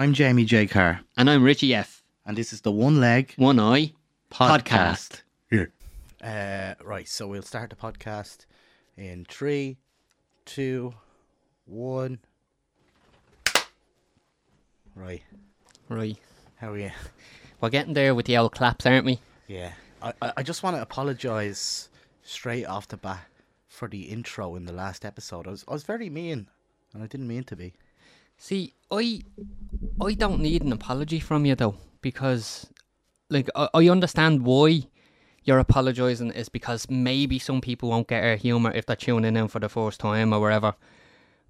I'm Jamie J. Carr, And I'm Richie F. and this is the One Leg One Eye Podcast. Podcast. Uh, right, so we'll start the podcast in three, two, one. Right, Right. how are you? We're getting there with the old claps, aren't we? Yeah, I, I I just want to apologise straight off the bat for the intro in the last episode. I was I was very mean, and I didn't mean to be. See, I I don't need an apology from you though, because like I, I understand why you're apologising is because maybe some people won't get our humour if they're tuning in for the first time or wherever.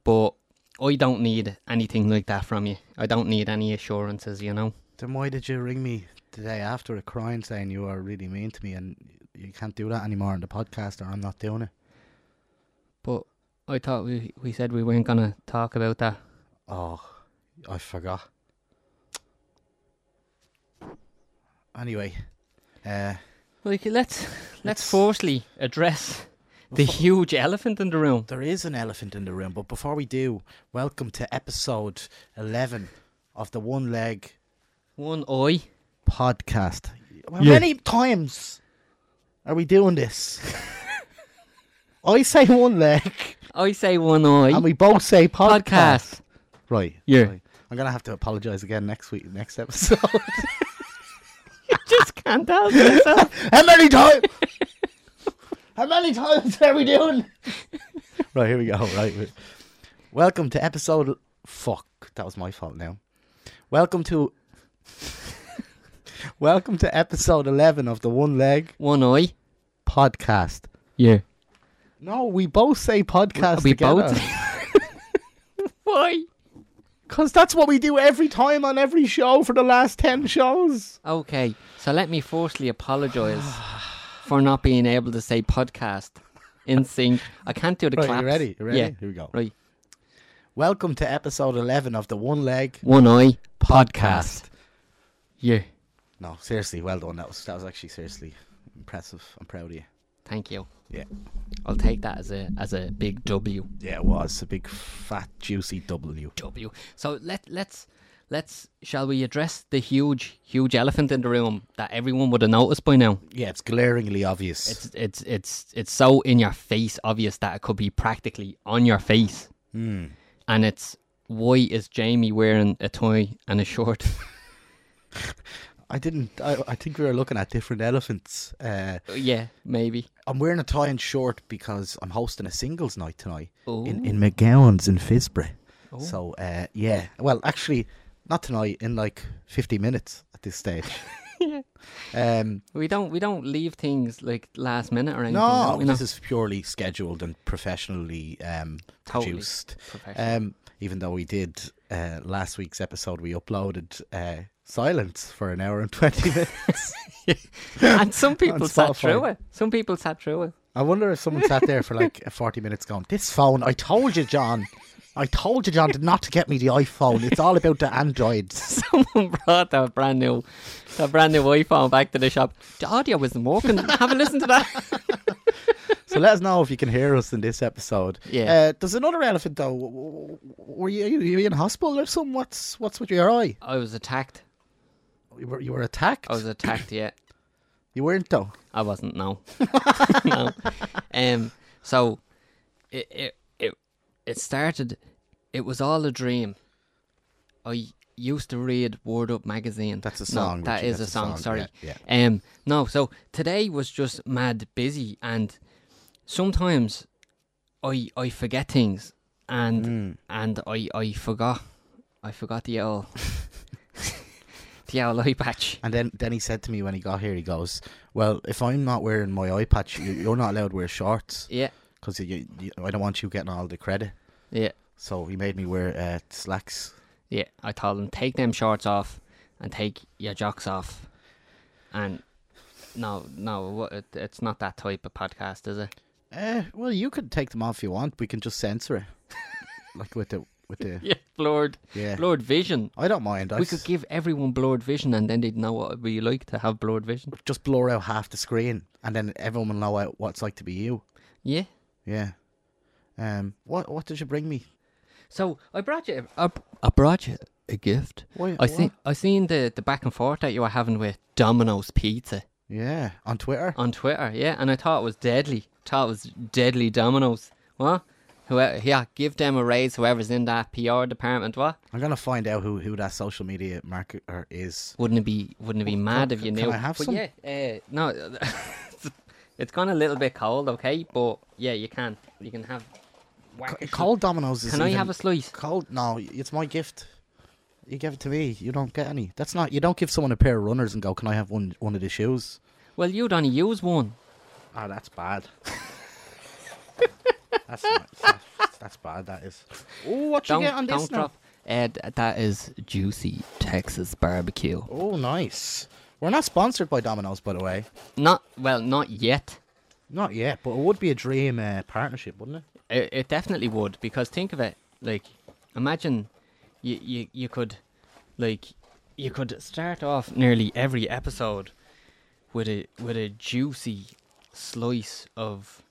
But I don't need anything like that from you. I don't need any assurances, you know. Then why did you ring me the day after a crying saying you are really mean to me and you can't do that anymore on the podcast or I'm not doing it? But I thought we we said we weren't gonna talk about that. Oh, I forgot. Anyway, uh, Like let's let's Let's- firstly address the huge elephant in the room. there is an elephant in the room, but before we do, welcome to episode 11 of the One Leg One eye. podcast. How Yeah. many times are we doing this? I say one leg, I say one eye. and we both say podcast. podcast. Right. Yeah. right. I'm gonna have to apologise again next week, next episode. You just can't help yourself. How many times? How many times are we doing? right, here we go. Right. Welcome to episode. Fuck, that was my fault now. Welcome to. Welcome to episode 11 of the One Leg One eye. podcast. Yeah. No, we both say podcast we together. both. Why? Because that's what we do every time on every show for the last 10 shows. Okay, so let me firstly apologise for not being able to say podcast in sync. I can't do the Right, claps. you ready? You ready? Yeah. Here we go. Right. Welcome to episode 11 of the One Leg One eye. podcast. Yeah. No, seriously, well done. That was that was actually seriously impressive. I'm proud of you. Thank you. Yeah. I'll take that as a as a big W. Yeah, it was a big fat juicy W. W. So let let's let's shall we address the huge huge elephant in the room that everyone would have noticed by now. Yeah, it's glaringly obvious. It's it's it's it's so in your face obvious that it could be practically on your face. Hmm. And it's why is Jamie wearing a tie and a short? I didn't. I, I think we were looking at different elephants. Uh, yeah, maybe. I'm wearing a tie and short because I'm hosting a singles night tonight Oh. in in McGowan's in Phibsborough. So uh, yeah, well, actually, not tonight. In like 50 minutes at this stage. Yeah. Um, We don't we don't leave things like last minute or anything. no, we? No. this is purely scheduled and professionally um, Totally produced. Professional. Um, even though we did uh, last week's episode, we uploaded uh, silence for an hour and 20 minutes. and some people sat through it. Some people sat through it. I wonder if someone sat there for like 40 minutes going, This phone, I told you, John. I told you, John, not to get me the iPhone. It's all about the Androids. Someone brought that brand new, that brand new iPhone back to the shop. The audio wasn't working. Have a listen to that. So let us know if you can hear us in this episode. Yeah. Uh, there's another elephant though. Were you, you, you in hospital or something? What's what's with your eye? I was attacked. You were, you were attacked. I was attacked. Yeah, You weren't though. I wasn't. No, no. Um. So, it it it it started. It was all a dream. I used to read Word Up magazine. That's a No, song. that Richie, a that's song. Sorry. Yeah, yeah. Um, no, so today was just mad busy, and sometimes I I forget things, and Mm. and I I forgot I forgot the old the old eye patch. And then, then he said to me when he got here, he goes, "Well, if I'm not wearing my eye patch, you, you're not allowed to wear shorts Yeah, because I don't want you getting all the credit." yeah, So he made me wear uh, slacks. yeah. I told him take them shorts off and take your jocks off, and no, no, it, it's not that type of podcast, is it? Uh, well, you could take them off if you want. We can just censor it, like with the with the Yeah, blurred, yeah. blurred vision. I don't mind. I We could give everyone blurred vision, and then they'd know what it'd be like to have blurred vision. just blur out half the screen, and then everyone will know what- it's like to be you. Yeah. Yeah. Um. What What did you bring me? So I brought you. I, I brought you a gift. Why- I seen. I seen the the back and forth that you were having with Domino's Pizza Yeah, on Twitter. on Twitter. Yeah, and I thought it was deadly. Thought it was deadly Domino's. What? Whoever, yeah, give them a raise. Whoever's in that PR department. What? I'm gonna find out who, who that social media marketer is. Wouldn't it be? Wouldn't it be mad if you can knew? I have but some? yeah, uh, no, it's gone a little bit cold. Okay, but yeah, you can. You can have. whack Cold Domino's is Can I have a slice? cold? No, it's my gift. You give it to me. You don't get any. That's not. You don't give someone a pair of runners and go, "Can I have one one of the shoes?" Well, you'd only use one. Oh, that's bad. that's, not, that's that's bad. That is. Oh, what you Don't get on this don't now? drop. Ed, that is juicy Texas barbecue. Oh, nice. We're not sponsored by Domino's, by the way. Not well, not yet. Not yet, but it would be a dream uh, partnership, wouldn't it? It, it definitely would because think of it. Like, imagine you, you you could, like, you could start off nearly every episode with a with a juicy slice of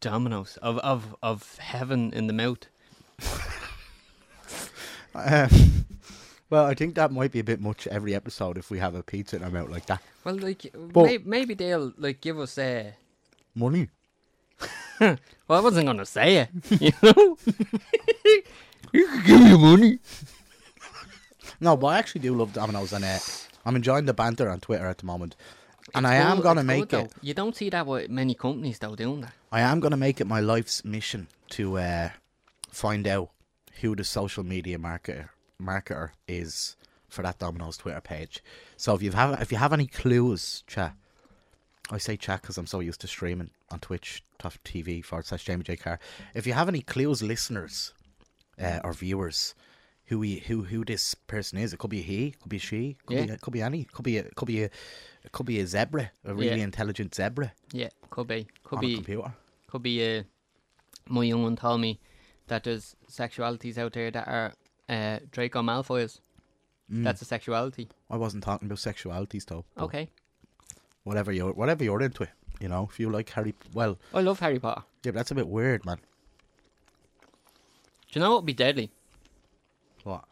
Domino's of of of heaven in the mouth. Um, well, I think that might be a bit much every episode if we have a pizza in our mouth like that. Well, like may, maybe they'll like give us a. Money. Well, I wasn't gonna say it, you know. you can give me money. No, but I actually do love Domino's, and uh, I'm enjoying the banter on Twitter at the moment. And I am gonna make good, it. though. You don't see that with many companies though doing that. I am gonna make it my life's mission to uh, find out who the social media marketer marketer is for that Domino's Twitter page. So if you have if you have any clues, chat. I say chat because I'm so used to streaming on Twitch Tough TV forward slash Jamie J Carr. If you have any clues, listeners uh, or viewers, who he, who who this person is, it could be a he, could be a she, could be Yeah. it could be any, could be a could be a it could be a zebra, a really Yeah. intelligent zebra Yeah, could be, could on a be, computer. could be. Uh, my young one told me that there's sexualities out there that are uh, Draco Malfoy's. Mm. That's a sexuality. I wasn't talking about sexualities though. Okay, Whatever you're whatever you're into it. You know, if you like Harry well, I love Harry Potter. yeah, but that's a bit weird, man. Do you know what would be deadly? What?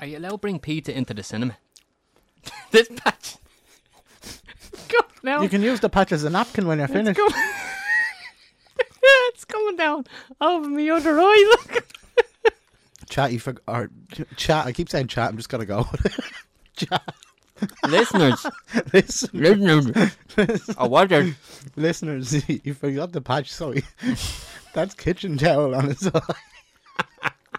Are you allowed to bring pizza into the cinema? this patch. Go now. You can use the patch as a napkin when you're it's, finished. com- it's coming down over my other eye. Look. Chat, you forgot. Or chat. I keep saying chat. I'm just gonna go. chat. Listeners, Listen, listeners, or watchers. listeners, you forgot the patch. Sorry, that's kitchen towel on its eye.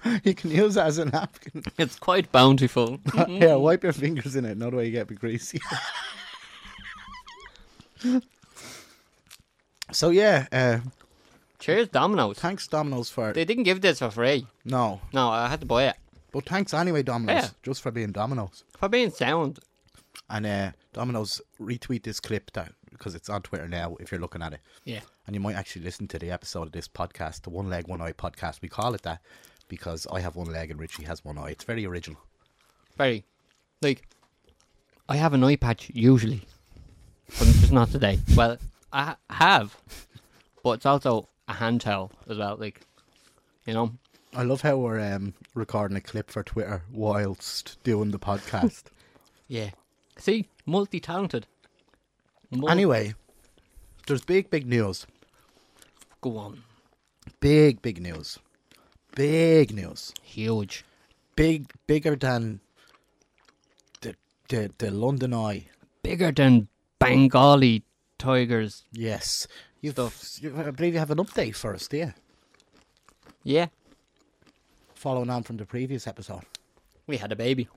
you can use it as a napkin. It's quite bountiful. yeah, wipe your fingers in it. Not way you get bit greasy. so yeah, uh, Cheers, Domino's. thanks Domino's for They didn't give this for free. no, No, I had to buy it. but thanks anyway Domino's Yeah. just for being Domino's. For being sound. And uh, Domino's retweet this clip that because it's on Twitter now. If you're looking at it, Yeah. and you might actually listen to the episode of this podcast, the One Leg One Eye podcast. We call it that because I have one leg and Richie has one eye. It's very original. Very. Like, I have an eye patch usually. But just not today. Well, I ha- have. But it's also a hand towel as well. Like, you know. I love how we're um, recording a clip for Twitter whilst doing the podcast. Yeah. See? Multi talented. anyway, there's big, big news. Go on. Big, big news. Big news. Huge. Big, bigger than the the, the London Eye. Bigger than Bengali tigers. Yes. You've, you- I believe you have an update for us, do you? Yeah. Following on from the previous episode. We had a baby.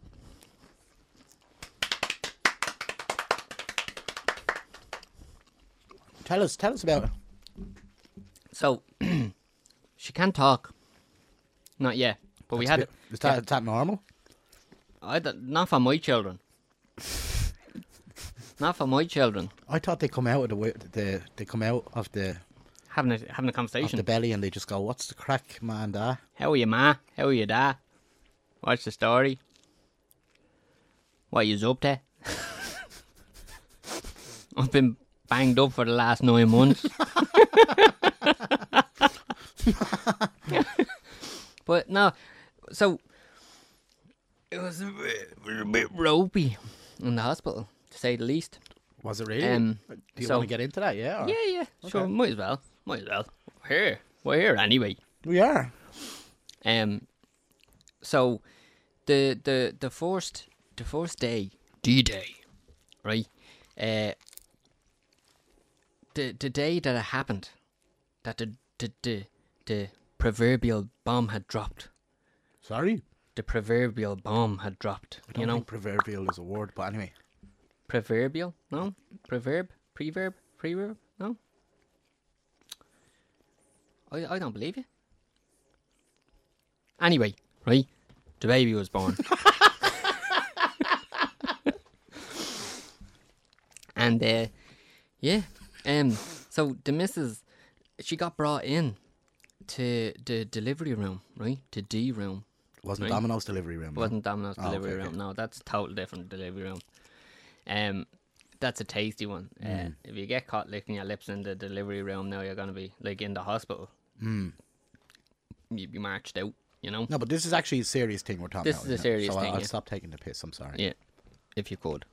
Tell us, tell us about it. So, she can't talk. Not yet. But we That's had it. Is that, is that normal? I don't- not for my children. not for my children. I thought they come out of the wi- the they come out of the Having a having a of conversation. the belly and they just go, "What's the crack, man?" Da? How are you, ma? How are you, da? What's the story? What you up to? I've been banged up for the last nine months. but no, so it was a bit, a bit ropey in the hospital, to say the least. Was it really? Um, Do you so- want to get into that? Yeah. or- Yeah, yeah, sure, might as well, might as well. We're here, we're here anyway. We are. Um, so the the the first the first day, D Day, right? Uh, the the day that it happened, that the the the, the proverbial bomb had dropped. Sorry. The proverbial bomb had dropped. I don't You know, think proverbial is a word, but anyway. proverbial? No, proverb, preverb, preverb? No. I I don't believe you. Anyway, right, the baby was born. and uh, yeah, um, so the missus, she got brought in to the delivery room, right, to D room. Wasn't Right. Domino's delivery room. No? wasn't Domino's Oh, delivery okay, room. okay. No, that's a total different delivery room. Um, that's a tasty one. Uh, Mm. if you get caught licking your lips in the delivery room, now you're gonna be like in the hospital. Mm. You'd be marched out. You know, No, but this is actually a serious thing we're talking This about. This is a it? serious so I'll- thing, I'll yeah. stop taking the piss. I'm sorry. Yeah. if you could.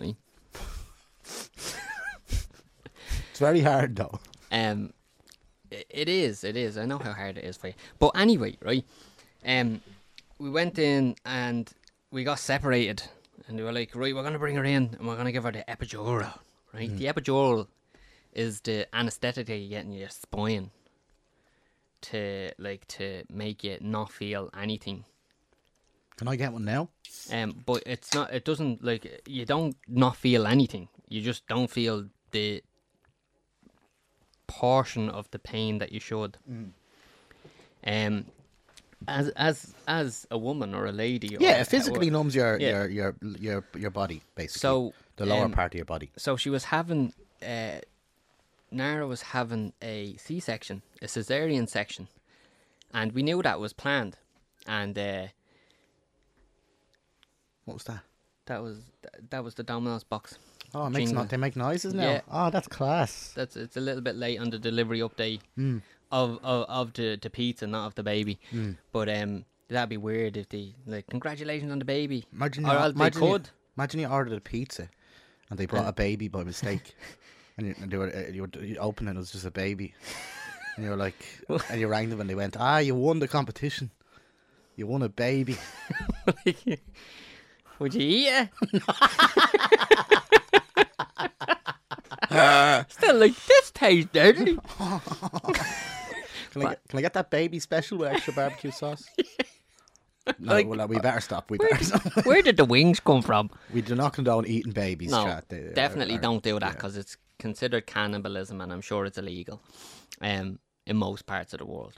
Right? It's very hard though. Um, it is. It is. I know how hard it is for you. But anyway, right? Um, we went in and we got separated, and they were like, right, we're gonna bring her in and we're gonna give her the epidural. Right? The epidural is the anesthetic that you get in your spine to like to make you not feel anything. Can I get one now? Um, but it's not. It doesn't like you don't not feel anything. You just don't feel the portion of the pain that you should. Um, as as as a woman or a lady. Or Yeah, it physically numbs your Yeah. your your your your body basically. So the lower um, part of your body. So she was having. Uh, Nara was having a C section, a cesarean section, and we knew that was planned, and uh, What was that? that was that was the Domino's box. Oh, it makes no, they make noises now. Yeah. Oh, that's class. that's it's a little bit late on the delivery update Hmm. of, of of the, the pizza, not of the baby. Hmm. But um, that'd be weird if they like congratulations on the baby. Imagine Or you, else they imagine, you, imagine you ordered a pizza and they brought a baby by mistake, and, you, and they were uh, you, were, you opened it, it was just a baby, and you were like, and you rang them and they went, ah, you won the competition, you won a baby. Would you eat it? Still like this tastes deadly. Can I, get, can I get that baby special with extra barbecue sauce? No, Like- well, we better stop. We Where better did, stop. where did the wings come from? We do not condone eating babies. No, chat. They- definitely are- don't do that because it's considered cannibalism, and I'm sure it's illegal, um, in most parts of the world.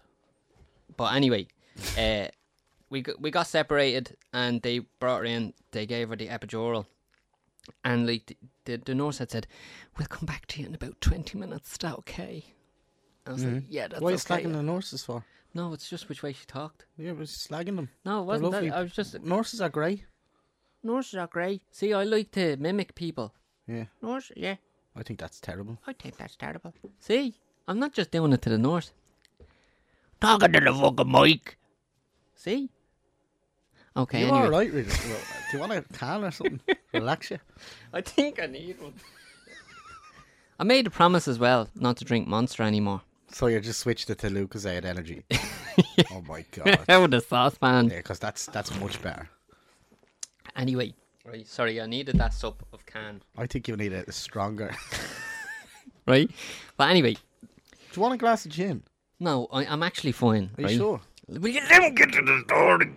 But anyway, uh, we we got separated, and they brought her in. They gave her the epidural, and like the, the, the nurse had said, "We'll come back to you in about twenty minutes. Is that okay?" I was like, "Yeah, that's Mm-hmm. Why are you okay." slagging the nurses for? No, it's just which way she talked. Yeah, we're slagging them. No, it wasn't that. I was just Nurses are great. nurses are great. See, I like to mimic people. Yeah, Nurse, yeah. I think that's terrible. I think that's terrible. See, I'm not just doing it to the nurse. Talking to the fucking mic. See? Okay, You're anyway. all right, Rita. Well, Do you want a can or something? Relax you. I think I need one. I made a promise as well not to drink Monster anymore. So you just switched it to Lucozade Energy. oh my god. With a saucepan. Yeah, because that's that's much better. Anyway, right. Sorry, I needed that sup of can. I think you need it stronger. Right? But anyway, Do you want a glass of gin? no, I, I'm actually fine. Are you sure? Will you let me get to the story?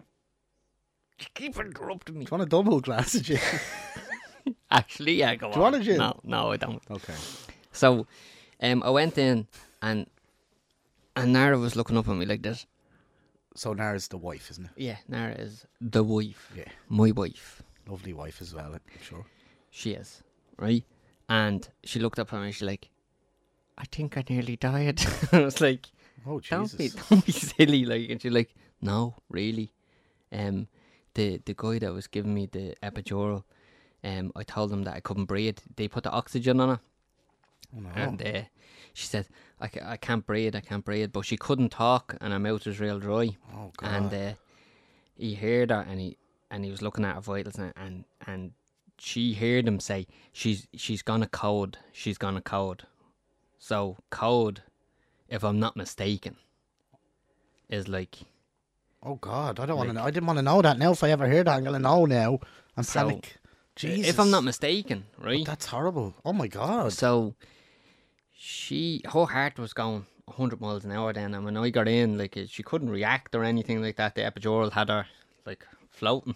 Keep interrupting me. Do you want a double glass of gin? Actually, yeah, go Do you want on. a gin? No, no, I don't. okay. So, um, I went in and and Nara was looking up at me like this. So Nara's the wife, isn't it? Yeah, Nara is the wife, Yeah. my wife. Lovely wife as well, I'm sure. She is right, and she looked up at me. and She's like, "I think I nearly died." I was like, Oh "Don't be, Jesus. don't be silly!" Like, and she's like, "No, really." Um, the the guy that was giving me the epidural, um, I told him that I couldn't breathe. They put the oxygen on it, Oh, no. and uh, she said, I, ca- "I can't breathe, I can't breathe," but she couldn't talk, and her mouth was real dry. oh God. And uh, he heard her, and he and he was looking at her vitals, and and, and she heard him say, "She's she's gonna code, she's gonna code." So code, if I'm not mistaken, is like oh God. I don't want to know. I didn't want to know that. Now, if I ever hear that, I'm gonna know now. I'm So, panic. Jesus. if I'm not mistaken, right? That's horrible. Oh my God. So she, her heart was going 100 miles an hour then, and when I got in, like she couldn't react or anything like that. The epidural had her like floating,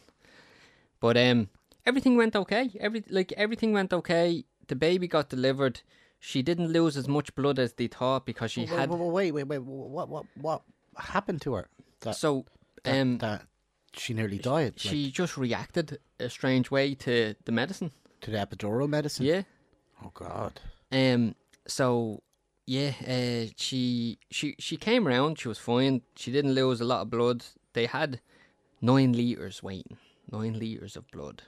but um, everything went okay. Every like everything went okay. The baby got delivered. She didn't lose as much blood as they thought because she Wait, had. wait, wait, wait, wait. What, what, what happened to her? That, So um, that she nearly died. like, she just reacted a strange way to the medicine. to the epidural medicine. Yeah. Oh God. Um. So yeah, uh, she she she came around. She was fine. She didn't lose a lot of blood. They had nine liters waiting, nine liters of blood,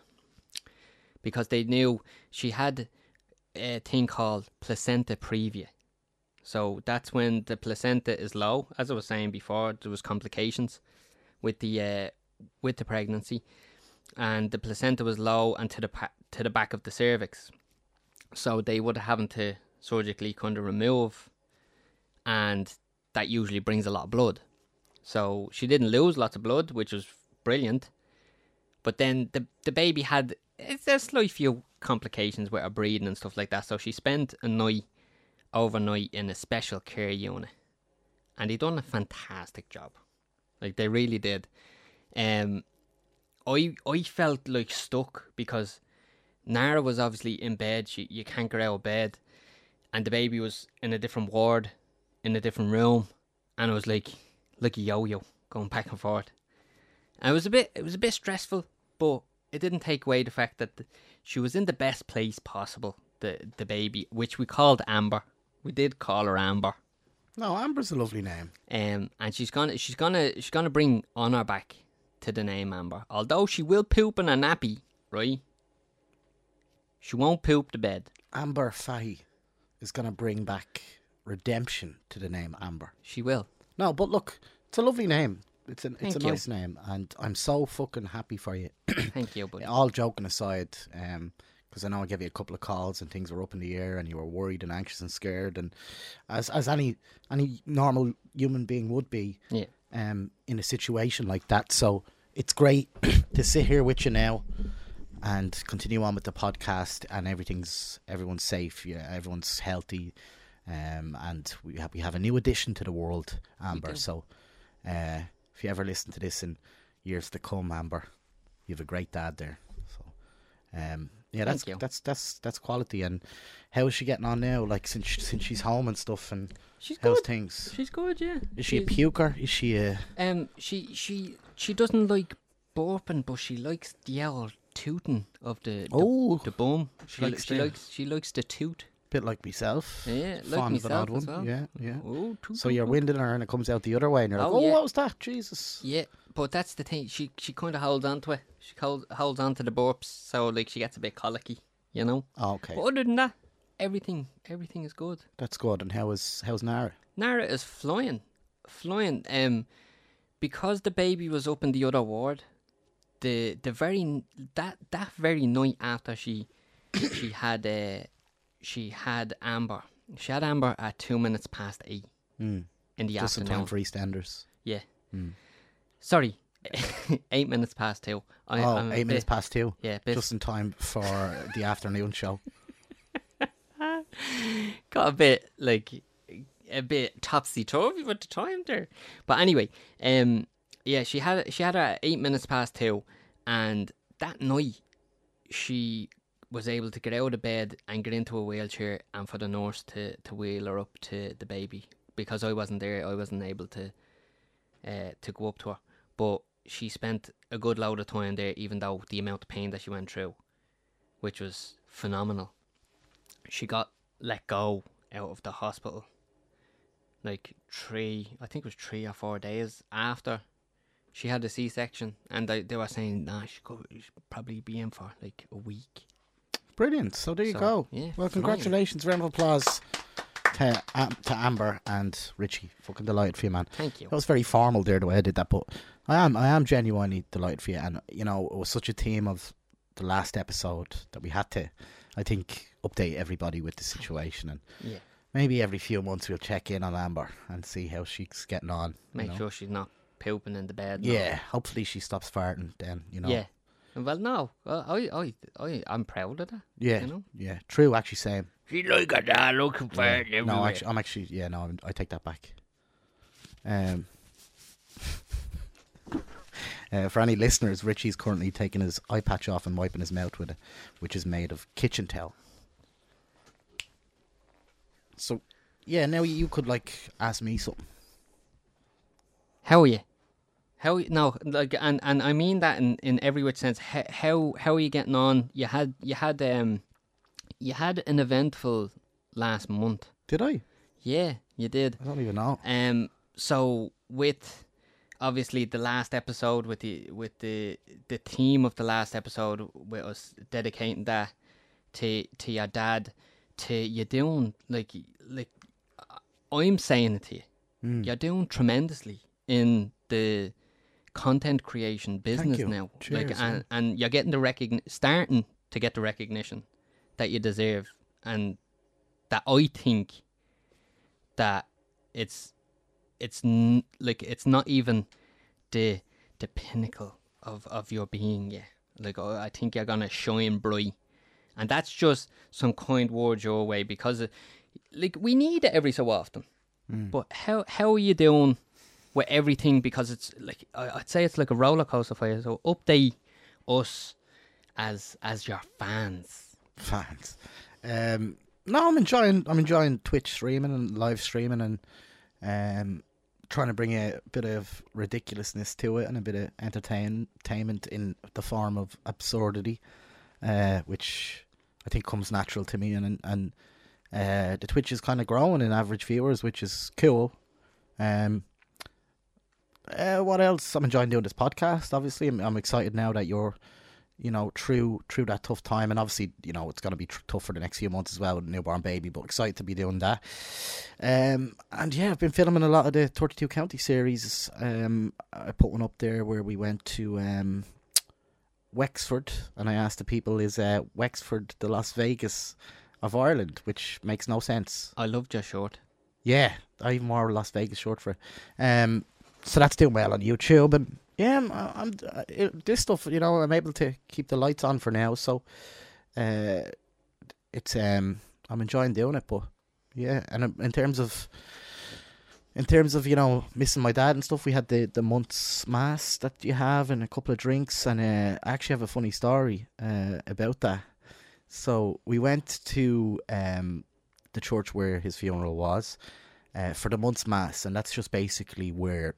because they knew she had a thing called placenta previa. So that's when the placenta is low. As I was saying before, there was complications with the uh, with the pregnancy, and the placenta was low and to the pa- to the back of the cervix. So they would have to surgically kind of remove and that usually brings a lot of blood. So she didn't lose lots of blood which was brilliant. But then the the baby had it's a slight few complications with her breathing and stuff like that. So she spent a night overnight in a special care unit. And they done a fantastic job like they really did um i i felt like stuck because Nara was obviously in bed. She you can't get out of bed, and the baby was in a different ward, in a different room, and it was like like a yo-yo going back and forth. And it was a bit it was a bit stressful, but it didn't take away the fact that the, she was in the best place possible. The the baby, which we called Amber, we did call her Amber. No, Amber's a lovely name. Um, and she's gonna she's gonna she's gonna bring honor back to the name Amber. Although she will poop in a nappy, right? She won't poop the bed. Amber Fahy is going to bring back redemption to the name Amber. She will. No, but look, it's a lovely name. It's a it's Thank a you. nice name, and I'm so fucking happy for you. Thank you, buddy. All joking aside, because I know I gave you a couple of calls and things were up in the air, and you were worried and anxious and scared, and as as any any normal human being would be, Yeah. um, in a situation like that. So it's great to sit here with you now and continue on with the podcast, and everything's everyone's safe, yeah, everyone's healthy, um, and we have we have a new addition to the world, Amber. So, uh, if you ever listen to this in years to come, Amber, you have a great dad there. So, um, yeah, that's that's that's that's quality. And how is she getting on now? Like since since she's home and stuff, and She's how's good. things? She's good, yeah. Is she a puker? Is she a Um, she she she doesn't like burping, but she likes the old tooting of the the, oh the bum. She likes likes she likes she likes to toot. bit like myself? Yeah, like Fond of an myself as well. Yeah, yeah. Oh, toot, So you're winding her and it comes out the other way, and you're like, Oh, oh, yeah. what was that? Jesus. Yeah, but that's the thing. She she kind of holds on to it. She hold, holds on to the burps, so like she gets a bit colicky, you know. Oh, okay, But other than that, everything everything is good. that's good. And how is how's Nara? Nara is flying, flying. Um, because the baby was up in the other ward, the the very that that very night after she she had uh, she had Amber. She had Amber at two minutes past eight Mm. in the Just in afternoon. time for EastEnders. yeah, Mm. sorry, eight minutes past two. I, oh, I'm eight minutes bit- past two. Yeah, bit, Just in time for the afternoon show. got a bit like a bit topsy turvy with the time there. But anyway, um, yeah, she had she had her eight minutes past two, and that night she was able to get out of bed and get into a wheelchair, and for the nurse to to wheel her up to the baby because I wasn't there, I wasn't able to uh, to go up to her. But she spent a good load of time there, even though the amount of pain that she went through, which was phenomenal. She got let go out of the hospital like three, I think it was three or four days after she had the C section, and they, they were saying, nah, she could probably be in for like a week. Brilliant. So there you So, go. yeah, well, congratulations. Round of applause to, Am- to Amber and Richie. Fucking delighted for you, man. Thank you. That was very formal there the way I did that, but I am I am genuinely delighted for you. And you know, it was such a theme of the last episode that we had to, I think, update everybody with the situation, and Yeah. maybe every few months we'll check in on Amber and see how she's getting on. you Make know. sure she's not pooping in the bed. Yeah, hopefully she stops farting. Then you know. Yeah. Well, no, uh, I, I, I, I'm proud of that. Yeah. You know? Yeah. True. Actually, same. She like a dad looking for it No, actually, I'm actually. Yeah. No, I'm, I take that back. Um. Uh, for any listeners, Richie's currently taking his eye patch off and wiping his mouth with it, which is made of kitchen towel. So, yeah, now you could like ask me something. How are you? How no like and and I mean that in in every which sense. How how how are you getting on? You had you had um you had an eventful last month. Did I? Yeah, you did. I don't even know. Um, so with obviously the last episode with the with the the theme of the last episode with us dedicating that to to your dad, to you doing like like I'm saying it to you, Mm. you're doing tremendously in the content creation business now. like and, and you're getting the recogni- starting to get the recognition that you deserve and that I think that it's it's n- like it's not even the the pinnacle of of your being yet. Like oh, I think you're gonna shine bright, and that's just some kind words your way because, like, we need it every so often. But how how are you doing with everything? Because it's like I'd say it's like a roller coaster for you. So update us as as your fans. fans. Um, no, I'm enjoying. I'm enjoying Twitch streaming and live streaming and um, trying to bring a bit of ridiculousness to it and a bit of entertainment in the form of absurdity, uh, which I think comes natural to me. And and uh, the Twitch is kind of growing in average viewers, which is cool. Um, uh, what else? I'm enjoying doing this podcast. Obviously, I'm, I'm excited now that you're you know, through through that tough time, and obviously, you know, it's going to be tr- tough for the next few months as well with a newborn baby. But excited to be doing that. Um, and yeah, I've been filming a lot of the 32 County series. Um, I put one up there where we went to um, Wexford, and I asked the people, "Is uh, Wexford the Las Vegas of Ireland?" Which makes no sense. I loved your short. Yeah, I even wore a Las Vegas short for it. Um, so that's doing well on YouTube, and yeah, I'm, I'm uh, it, this stuff. You know, I'm able to keep the lights on for now, so uh, it's um, I'm enjoying doing it. But yeah, and in- terms of in terms of you know missing my dad and stuff, we had the the month's mass that you have and a couple of drinks, and uh, I actually have a funny story uh, about that. So we went to um, the church where his funeral was uh, for the month's mass, and that's just basically where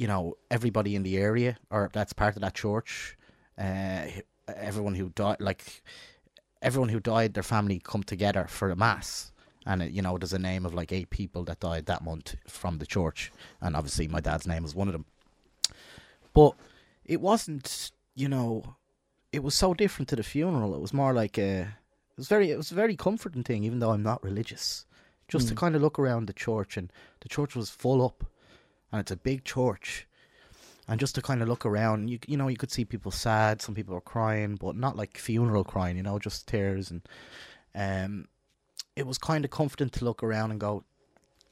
you know everybody in the area or that's part of that church, uh, everyone who died, like everyone who died, their family come together for a mass. And it, you know, there's a name of like eight people that died that month from the church, and obviously my dad's name was one of them. But it wasn't, you know, it was so different to the funeral. It was more like a, it was very, it was a very comforting thing, even though I'm not religious. Just to Mm. kind of look around the church, and the church was full up, and it's a big church, and just to kind of look around, you you know, you could see people sad, some people were crying, but not like funeral crying, you know, just tears, and um, it was kind of comforting to look around and go,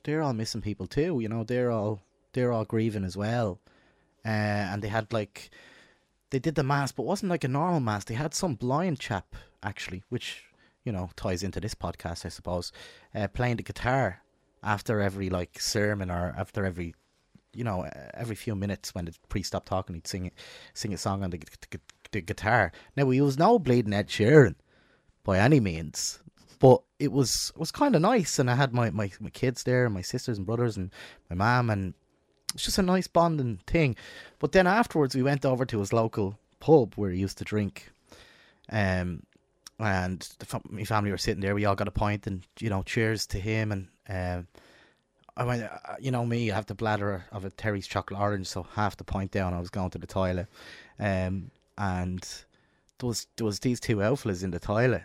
they're all missing people too, you know, they're all they're all grieving as well, uh, and they had like they did the mass, but wasn't like a normal mass. They had some blind chap actually, which you know ties into this podcast, I suppose, uh, playing the guitar after every like sermon or after every, you know, uh, every few minutes when the priest stopped talking, he'd sing sing a song on the, gu- the guitar. Now he was no bleeding Ed Sheeran by any means, but it was it was kind of nice, and I had my, my my kids there, and my sisters and brothers, and my mom, and it's just a nice bonding thing. But then afterwards, we went over to his local pub where he used to drink, um, and the my family were sitting there. We all got a pint, and you know, cheers to him. And um, I went, uh, you know, me, I have the bladder of a Terry's chocolate orange, so half the pint down, I was going to the toilet, um, and there was there was these two outflas in the toilet,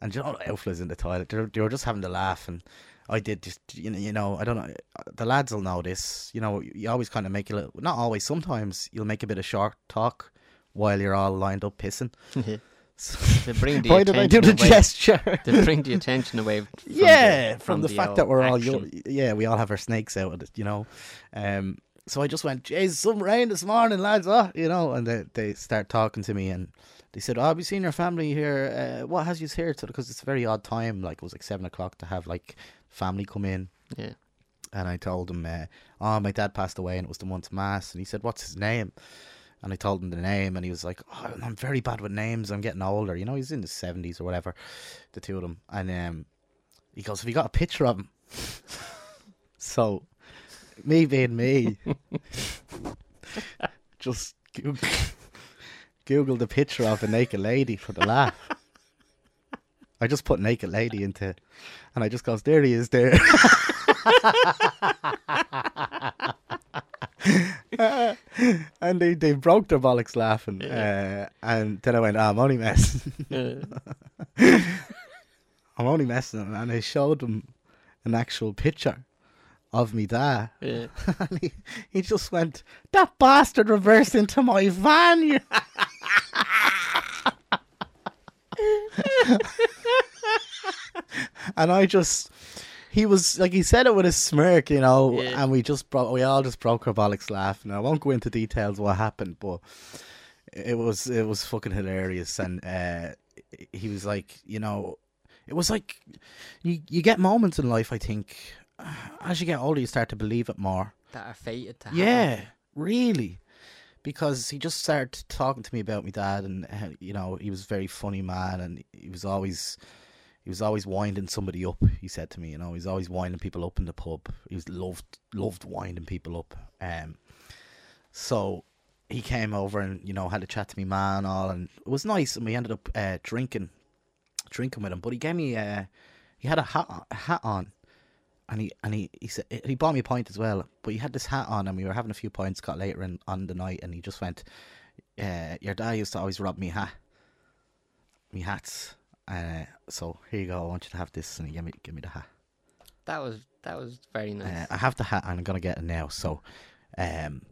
and you know outflas in the toilet. They were, they were just having to laugh, and I did just you know you know I don't know the lads will know this. You know you always kind of make a little not always sometimes you'll make a bit of short talk while you're all lined up pissing. to bring the Why did I do the away- gesture? to bring the attention away from yeah, the, from, the, fact old that we're all action. yo- yeah, we all have our snakes out, you know. Um, so I just went, "Jesus, some rain this morning, lads." Oh, you know, and they they start talking to me, and they said, "Oh, have you seen your family here? Uh, what has you here?" Because it's a very odd time. Like it was like seven o'clock to have like family come in, yeah and I told him, uh, "Oh, my dad passed away, and it was the month's mass." And he said, "What's his name?" And I told him the name, and he was like, oh, "I'm very bad with names. I'm getting older." You know, he's in his seventies or whatever. The two of them, and um, he goes, "Have you got a picture of him?" so, me being me, just Google, Googled the picture of a naked lady for the laugh. I just put naked lady into, and I just goes, "There he is, there." and they, they broke their bollocks laughing. Uh, and then I went, oh, I'm only messing. I'm only messing. And I showed them an actual picture of me dad. yeah And he, he just went, that bastard reversed into my van. and I just, he was like, he said it with a smirk, you know, Yeah. and we just broke, we all just broke our bollocks laughing. I won't go into details what happened, but it was, it was fucking hilarious. And, uh, he was like, you know, it was like, you, you get moments in life, I think, as you get older, you start to believe it more. that are fated to happen. Yeah, really. Because he just started talking to me about my dad, and uh, you know he was a very funny man, and he was always he was always winding somebody up. He said to me, you know, he's always winding people up in the pub. He was loved loved winding people up. Um, so he came over and you know had a chat to me, man, and all, and it was nice. And we ended up uh, drinking, drinking with him. But he gave me uh, he had a hat on, a hat on, and he and he he said he bought me a pint as well. But he had this hat on, and we were having a few pints. Got later in on the night, and he just went, uh, "Your dad used to always rob me hat, me hats." Uh, so here you go. I want you to have this, and he gave me give me the hat. that was that was very nice Uh, I have the hat, and I'm gonna get it now. So, um,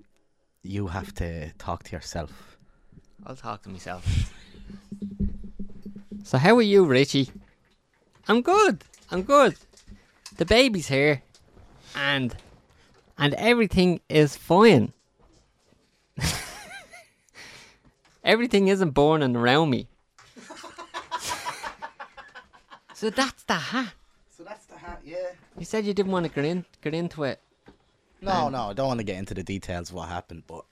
you have to talk to yourself. I'll talk to myself. So how are you, Richie? I'm good. I'm good. The baby's here, and and everything is fine. everything isn't burning around me. So that's the hat. So that's the hat, yeah. You said you didn't want to get in, get into it. No, no, I don't want to get into the details of what happened, but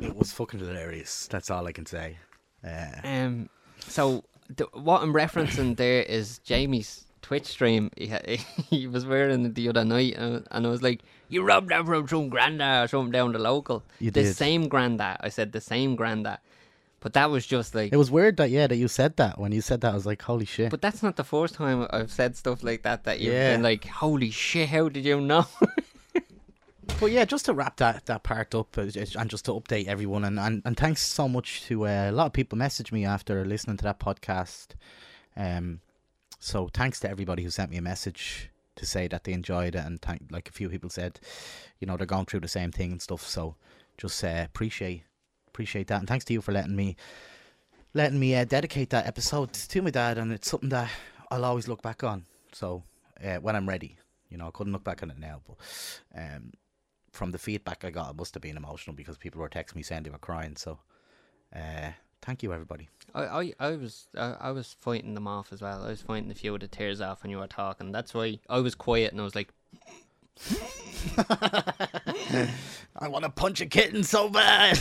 it was fucking hilarious. That's all I can say. Uh, Um, so the, what I'm referencing there is Jamie's Twitch stream. He, he was wearing it the other night, and, and I was like, "You robbed that from some granda or something down the local." You the did. same granda. I said the same granda, but that was just like. it was weird that yeah that you said that. When you said that, I was like, holy shit. but that's not the first time I've said stuff like that. That you've Yeah. been like, "Holy shit! How did you know?" But yeah, just to wrap that, that part up uh, and just to update everyone, and, and, and thanks so much to uh, a lot of people messaged me after listening to that podcast. Um, so thanks to everybody who sent me a message to say that they enjoyed it, and thank like a few people said, you know, they're going through the same thing and stuff. So just uh, appreciate appreciate that, and thanks to you for letting me letting me uh, dedicate that episode to my dad, and it's something that I'll always look back on. So uh, when I'm ready, you know, I couldn't look back on it now, but um, from the feedback I got, it must have been emotional because people were texting me saying they were crying. So, uh, thank you, everybody. I, I, I was I, I was fighting them off as well. I was fighting a few of the tears off when you were talking. That's why I was quiet and I was like, I want to punch a kitten so bad.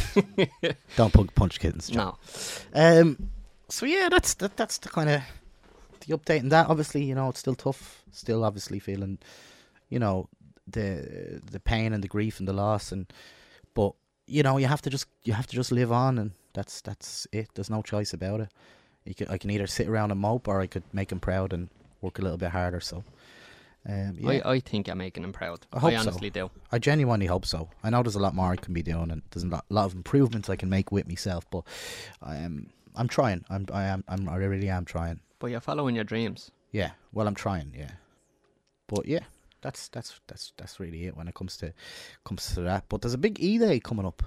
Don't punch, punch kittens. John. no. Um. So yeah, that's that. That's the kind of the update and that. Obviously, you know, it's still tough. Still, obviously, feeling, you know, the the pain and the grief and the loss and, but you know, you have to just you have to just live on and that's that's it. There's no choice about it. You can, I can either sit around and mope or I could make him proud and work a little bit harder. So, Um, yeah, I, I think I'm making him proud. I hope I so. do. I genuinely hope so. I know there's a lot more I can be doing, and there's a lot, lot of improvements I can make with myself. But I am, I'm trying. I'm, I am, I'm, I really am trying. But you're following your dreams. Yeah. Well, I'm trying. Yeah. But yeah, that's that's that's that's really it when it comes to comes to that. But there's a big E Day coming up.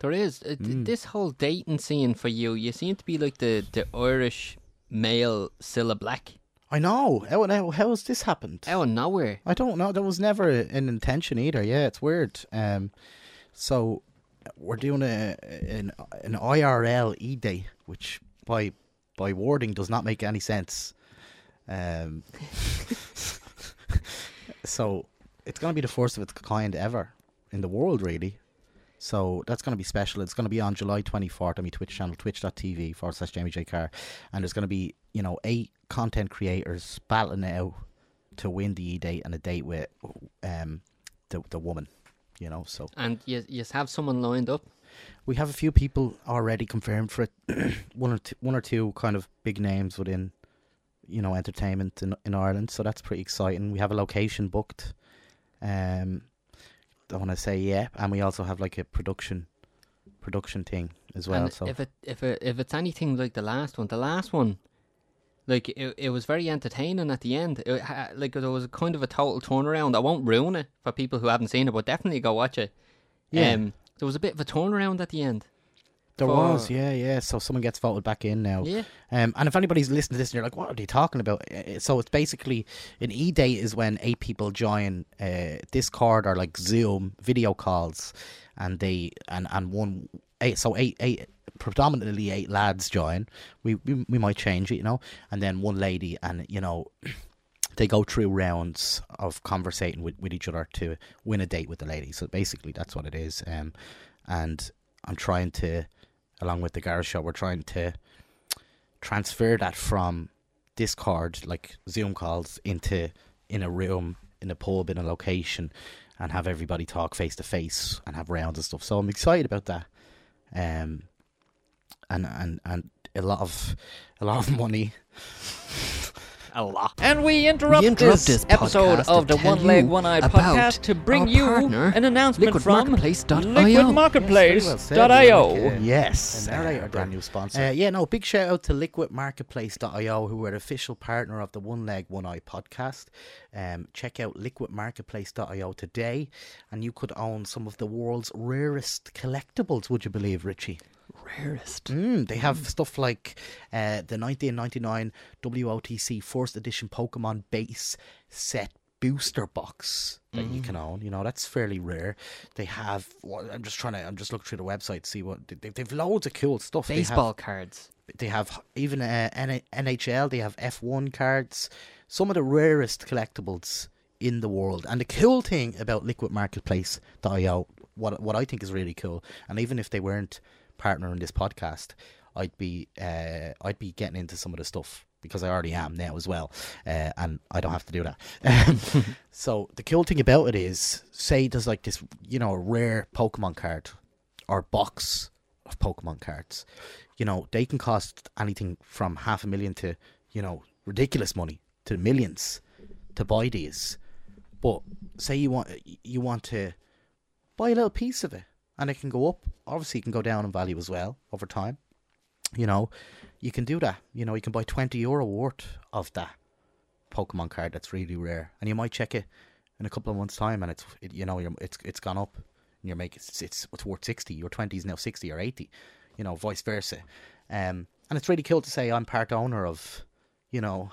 There is uh, Mm. this whole dating scene for you. You seem to be like the the Irish male Cilla Black I know. How how, how has this happened? out of nowhere. I don't know. That was never an intention either. Yeah, it's weird. Um, so we're doing a an an IRL E Day, which by by wording does not make any sense. Um, so it's going to be the first of its kind ever in the world, really. So that's going to be special. It's going to be on July 24th on my Twitch channel, twitch.tv forward slash Jamie J. Carr. And there's going to be, you know, eight content creators battling it out to win the E date and a date with um, the, the woman, you know. So And you you have someone lined up. we have a few people already confirmed for it. one or two, one or two kind of big names within, you know, entertainment in in Ireland. So that's pretty exciting. We have a location booked. Um, I want to say yeah, and we also have like a production, production thing as well. and so if it if it if it's anything like the last one, the last one, like it, it was very entertaining at the end. It, like there was a kind of a total turnaround. I won't ruin it for people who haven't seen it, but definitely go watch it. Yeah. Um, there was a bit of a turnaround at the end. There for- was yeah yeah. So someone gets voted back in now. Yeah. Um, and if anybody's listening to this and you're like, what are they talking about? So it's basically an E date is when eight people join uh, Discord or like Zoom video calls, and they and and one eight so eight eight predominantly eight lads join. We we, we might change it, you know, and then one lady, and you know. They go through rounds of conversating with, with each other to win a date with the lady. So basically, that's what it is. Um, and I'm trying to, along with the Garage Show, we're trying to transfer that from Discord, like Zoom calls, into in a room, in a pub, in a location, and have everybody talk face to face and have rounds and stuff. So I'm excited about that. Um, and and and a lot of a lot of money. A lot. And we interrupt, We interrupt this, this episode of the One Leg One Eyed about podcast to bring you partner, an announcement from liquidmarketplace.io. liquidmarketplace.io. Yes. And All right, our brand new sponsor. Uh, yeah, no, big shout out to liquidmarketplace.io, who are the official partner of the One Leg, One Eye podcast. Um, check out liquidmarketplace.io today, and you could own some of the world's rarest collectibles, would you believe, Richie? Rarest. Mm, they have stuff like uh, the 1999 WOTC First Edition Pokemon Base Set Booster Box that you can own. You know that's fairly rare. They have. Well, I'm just trying to. I'm just looking through the website to see what they, they've loads of cool stuff. They have- Baseball cards. they have even uh, NHL. They have F1 cards. Some of the rarest collectibles in the world. And the cool thing about LiquidMarketplace.io, what what I think is really cool, and even if they weren't partnering this podcast, I'd be uh, I'd be getting into some of the stuff because I already am now as well, uh, and I don't have to do that. So the cool thing about it is, say there's like this, you know, a rare Pokemon card or box of Pokemon cards. You know, they can cost anything from half a million to, you know, ridiculous money to millions to buy these. But say you want you want to buy a little piece of it, and it can go up. Obviously, it can go down in value as well over time. You know, you can do that. You know, you can buy twenty euro worth of that Pokemon card that's really rare, and you might check it in a couple of months' time, and it's it, you know you're, it's it's gone up, and you're making it's, it's it's worth sixty. Your twenty is now sixty or eighty, you know, vice versa. Um, and it's really cool to say I'm part owner of, you know,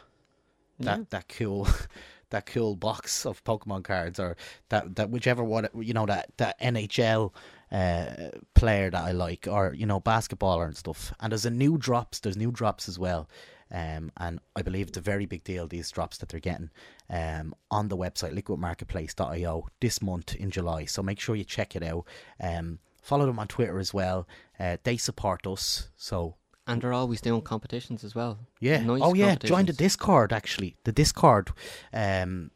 that that cool that cool box of Pokemon cards or that that whichever one you know that that NHL uh, player that I like or you know basketballer and stuff. And there's a new drops. There's new drops as well. Um, and I believe it's a very big deal these drops that they're getting um, on the website liquidmarketplace.io this month in July. So make sure you check it out. Um, follow them on Twitter as well. Uh, they support us, so And they're always doing competitions as well. yeah. Nice oh yeah. Join the. Discord actually. The Discord. Um,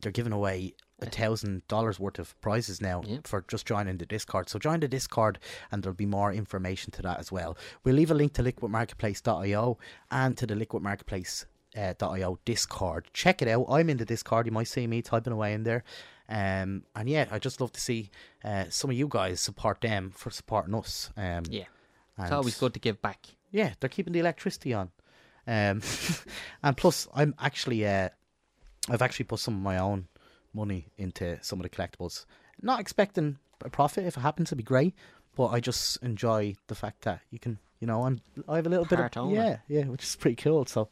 they're giving away a thousand dollars worth of prizes now Yep. for just joining the Discord. So join the Discord, and there'll be more information to that as well. We'll leave a link to liquidmarketplace.io and to the Liquid Marketplace uh, .io Discord. Check it out. I'm in the Discord. You might see me typing away in there. Um, and yeah, I just love to see uh, some of you guys support them for supporting us. Um, Yeah. It's always good to give back. yeah, they're keeping the electricity on. Um, and plus, I'm actually, uh, I've actually put some of my own money into some of the collectibles. Not expecting a profit. If it happens, it'd be great. But I just enjoy the fact that you can, you know, I'm, I have a little Part bit of, owner. yeah, yeah, which is pretty cool. So,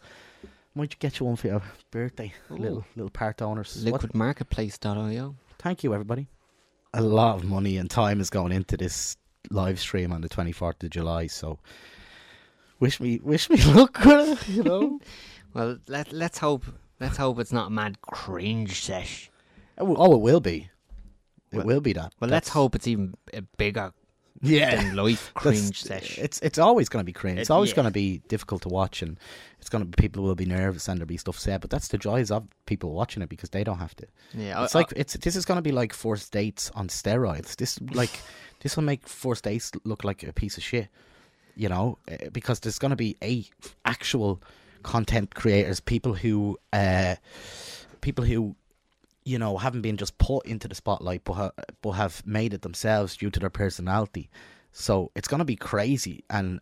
might you get you one for your birthday, Ooh. little little part owners. What- Liquidmarketplace.io. Thank you, everybody. A lot of money and time is going into this live stream on the 24th of July. So, wish me, wish me luck. you know. Well, let let's hope let's hope it's not a mad cringe sesh. Oh, oh, it will be. It Well- will be that. Well, let's hope it's even a bigger Yeah. than life cringe sesh. It's it's always going to be cringe. It's always yeah. going to be difficult to watch, and it's going to be people will be nervous and there'll be stuff said. But that's the joys of people watching it because they don't have to. Yeah, It's like it's this is going to be like first dates on steroids. This like this will make first dates look like a piece of shit. You know, eh, because there's going to be a actual content creators, people who uh, people who you know haven't been just put into the spotlight, but ha- but have made it themselves due to their personality. So it's going to be crazy, and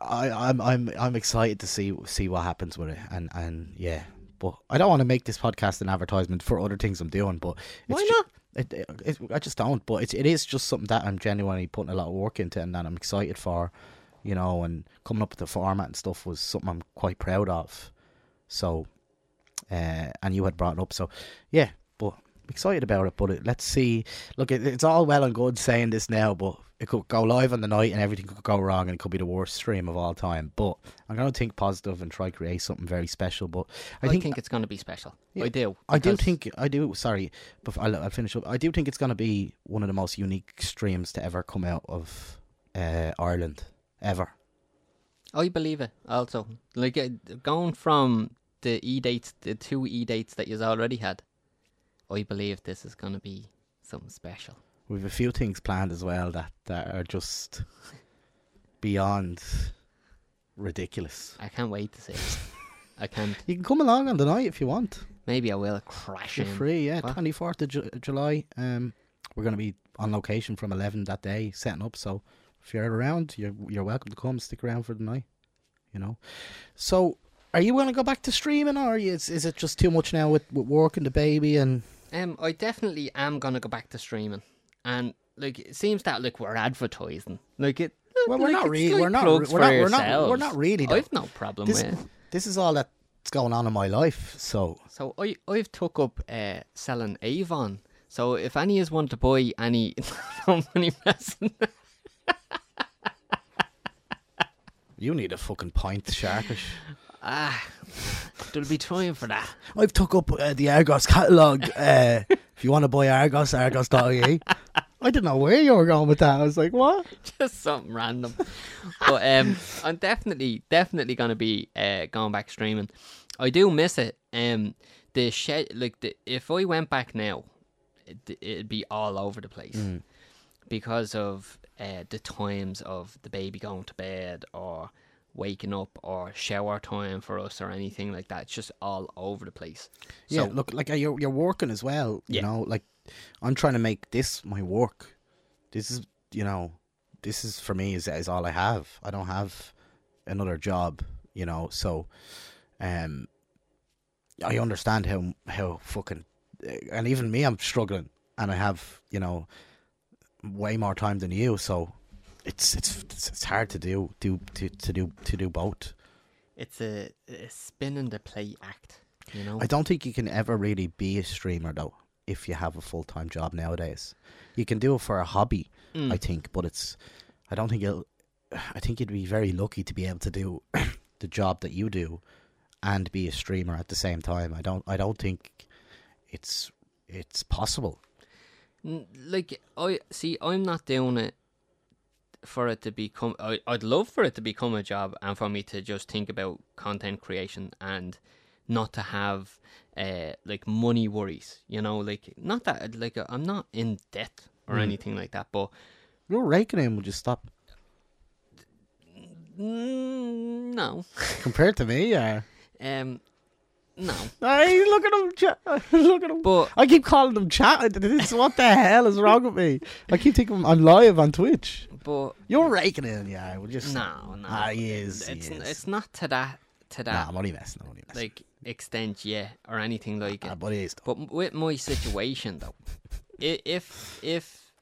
I, I'm I'm I'm excited to see see what happens with it, and and yeah. But I don't want to make this podcast an advertisement for other things I'm doing. But it's Why not? It, it, it, I just don't. But it's it is just something that I'm genuinely putting a lot of work into, and that I'm excited for. You know, and coming up with the format and stuff was something I'm quite proud of. So, uh, and you had brought it up, so yeah. But I'm excited about it. But it, let's see. Look, it, it's all well and good saying this now, but it could go live on the night and everything could go wrong, and it could be the worst stream of all time. But I'm gonna think positive and try create something very special. But I, I, think, think, it's going to be special. Yeah, I do. I do think I do. Sorry, but I'll, I'll finish up. I do think it's going to be one of the most unique streams to ever come out of uh, Ireland ever. I believe it. Also, like uh, going from the e dates, the two e dates that you've already had, I believe this is going to be something special. We've a few things planned as well that, that are just beyond ridiculous. I can't wait to see it. I can't. You can come along on the night if you want. Maybe I will crash You're in. free, yeah. Twenty fourth of Ju- July. Um, we're going to be on location from eleven that day, setting up. So if you're around, you're you're welcome to come. Stick around for the night. You know. So, are you going to go back to streaming, or is is it just too much now with, with work and the baby and? Um, I definitely am gonna go back to streaming, and like it seems that like we're advertising, like it. Well, we're not really- like we're not plugs re- we're not- we're not- we're not really, though. I've no problem This with. this is all that's going on in my life. So So I I've took up uh, selling Avon. So if any is want to buy any, money messing. you need a fucking pint, Sharkish. Ah, they'll be trying for that. I've took up uh, the Argos catalogue. Uh, if you want to buy Argos, Argos.ie. I didn't know where you were going with that. I was like, what? Just something random. but um, I'm definitely, definitely gonna be uh, going back streaming. I do miss it. Um, the shed, like the, if I went back now, it, it'd be all over the place because of uh, the times of the baby going to bed or waking up or shower time for us or anything like that. It's just all over the place. Yeah, So look, like uh, you're you're working as well. You Yeah. know, like I'm trying to make this my work. This is, you know, this is for me is is all I have. I don't have another job. You know, so, um, I understand how how fucking, and even me, I'm struggling, and I have you know, way more time than you. So, it's it's it's, hard to do do to, to do to do both. it's a, a spin in the play act. You know. I don't think you can ever really be a streamer though if you have a full time job nowadays. You can do it for a hobby, Mm. I think, but it's I don't think you'll I think you'd be very lucky to be able to do the job that you do and be a streamer at the same time. I don't I don't think it's it's possible. Like I see, I'm not doing it for it to become. I, I'd love for it to become a job and for me to just think about content creation and not to have uh like money worries. You know, like not that like I'm not in debt or Mm. anything like that, but You're raking in, would you stop? mm, no. Compared to me, yeah. Um, no, Hey, look at him. Chat. look at him. but I keep calling them chat. What the hell is wrong with me? I keep thinking I'm live on Twitch. But You're raking it in, yeah. We'll just no, no. Ah, he is. It's he is. it's not to that to Nah, that I'm only messing. I'm only messing. like extent yet or anything like Ah, it. but it is. But with my situation though, if if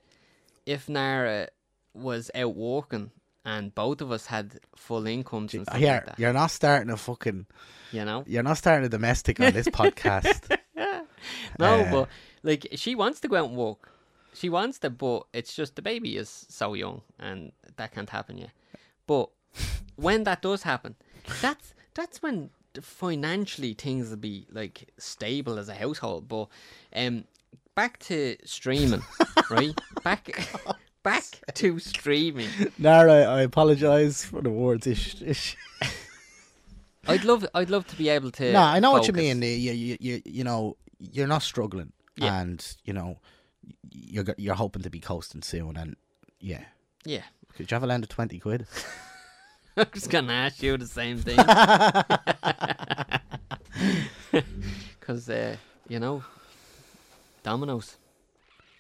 if Nara was out walking and both of us had full incomes and stuff Here, like that, you're not starting a fucking. you know, You're not starting a domestic on this podcast. no, Uh, but like she wants to go out and walk, she wants to, but it's just the baby is so young and that can't happen yet. But when that does happen, that's that's when financially things will be like stable as a household. But um, back to streaming, right? Back back to streaming. Nara, I apologise for the words. Ish, ish. I'd love I'd love to be able to. No, I know what you mean. You, you, you, you know, you're not struggling, Yeah. and you know, you're you're hoping to be coasting soon, and yeah. Yeah, Could you have a land of twenty quid? I'm just gonna ask you the same thing. Because, uh, you know, Domino's.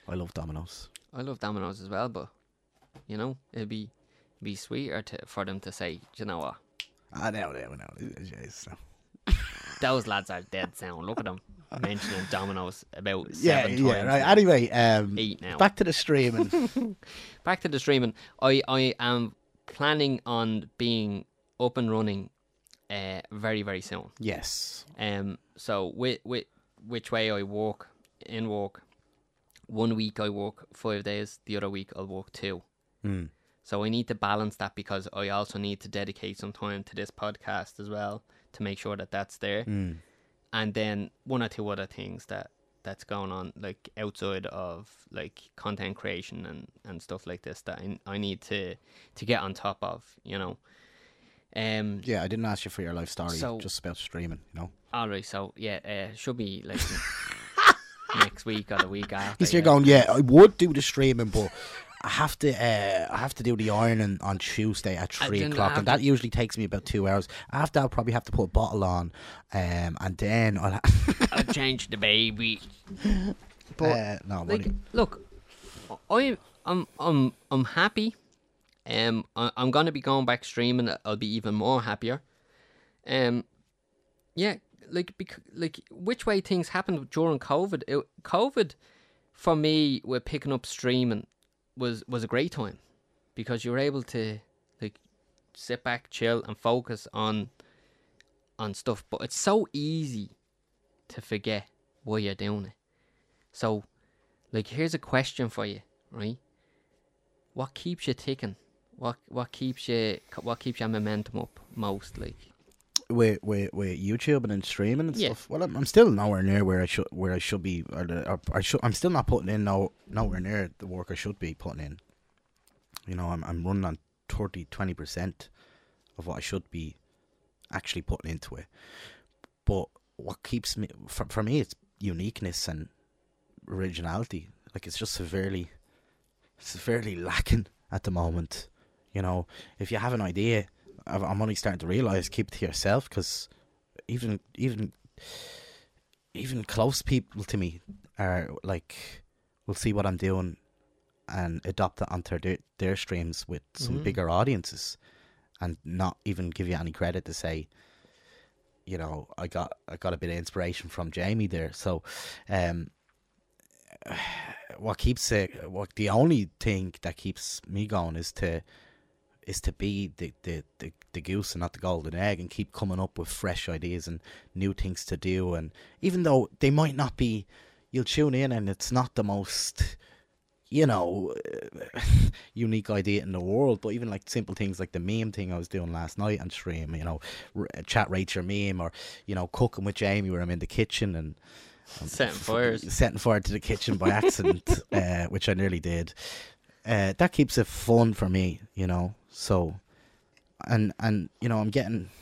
I love Domino's. I love Domino's as well, but, you know, it'd be be sweeter to, for them to say, "Do you know what? I know, no, no. Jeez, no. Those lads are dead sound. Look at them mentioning Domino's about Yeah, seven yeah. times. Right. Anyway, um, Eight now. back to the streaming. Back to the streaming. I, I am planning on being up and running uh, very, very soon. yes. Um, so with, with which way I walk in walk, one week I walk five days, the other week I'll walk two. Mm. So I need to balance that because I also need to dedicate some time to this podcast as well to make sure that that's there, Mm. And then one or two other things that that's going on like outside of like content creation and and stuff like this that I, I need to to get on top of, you know. Um, Yeah, I didn't ask you for your life story. So- just about streaming. You know. All right, so yeah, uh, should be like next week or the week after. He's yeah. going. Yeah, I would do the streaming, but. I have to. Uh, I have to do the ironing on Tuesday at three o'clock, and that to- usually takes me about two hours. After, I'll probably have to put a bottle on, um, and then I'll. Ha- I changed the baby. But uh, no, like, buddy. look, I I'm I'm I'm happy. Um, I, I'm gonna be going back streaming. I'll be even more happier. Um, yeah, like bec- like which way things happened during COVID. It, COVID, for me, with picking up streaming, was was a great time because you were able to like sit back, chill, and focus on on stuff. But it's so easy to forget why you're doing it. So, like, here's a question for you, right? What keeps you ticking? What what keeps you what keeps your momentum up most? Like, with with with YouTube and then streaming and Yeah. stuff. Well, I'm, I'm still nowhere near where I should where I should be, or, the, or I should. I'm still not putting in no nowhere near the work I should be putting in. You know, I'm I'm running on 30, 20 percent of what I should be actually putting into it. But what keeps me for for me, it's uniqueness and originality. Like it's just severely, severely lacking at the moment. You know, if you have an idea, I'm only starting to realize keep it to yourself because even even even close people to me are like will see what I'm doing and adopt it onto their their streams with some Mhm. bigger audiences and not even give you any credit to say you know I got I got a bit of inspiration from Jamie there so um what keeps it what the only thing that keeps me going is to is to be the, the, the, the goose and not the golden egg and keep coming up with fresh ideas and new things to do and even though they might not be you'll tune in and it's not the most you know unique idea in the world but even like simple things like the meme thing I was doing last night on stream you know r- chat rate your meme or you know cooking with Jamie where I'm in the kitchen and setting fires. setting fire to the kitchen by accident, uh, which I nearly did. Uh, that keeps it fun for me, you know. So, and and you know, I'm getting.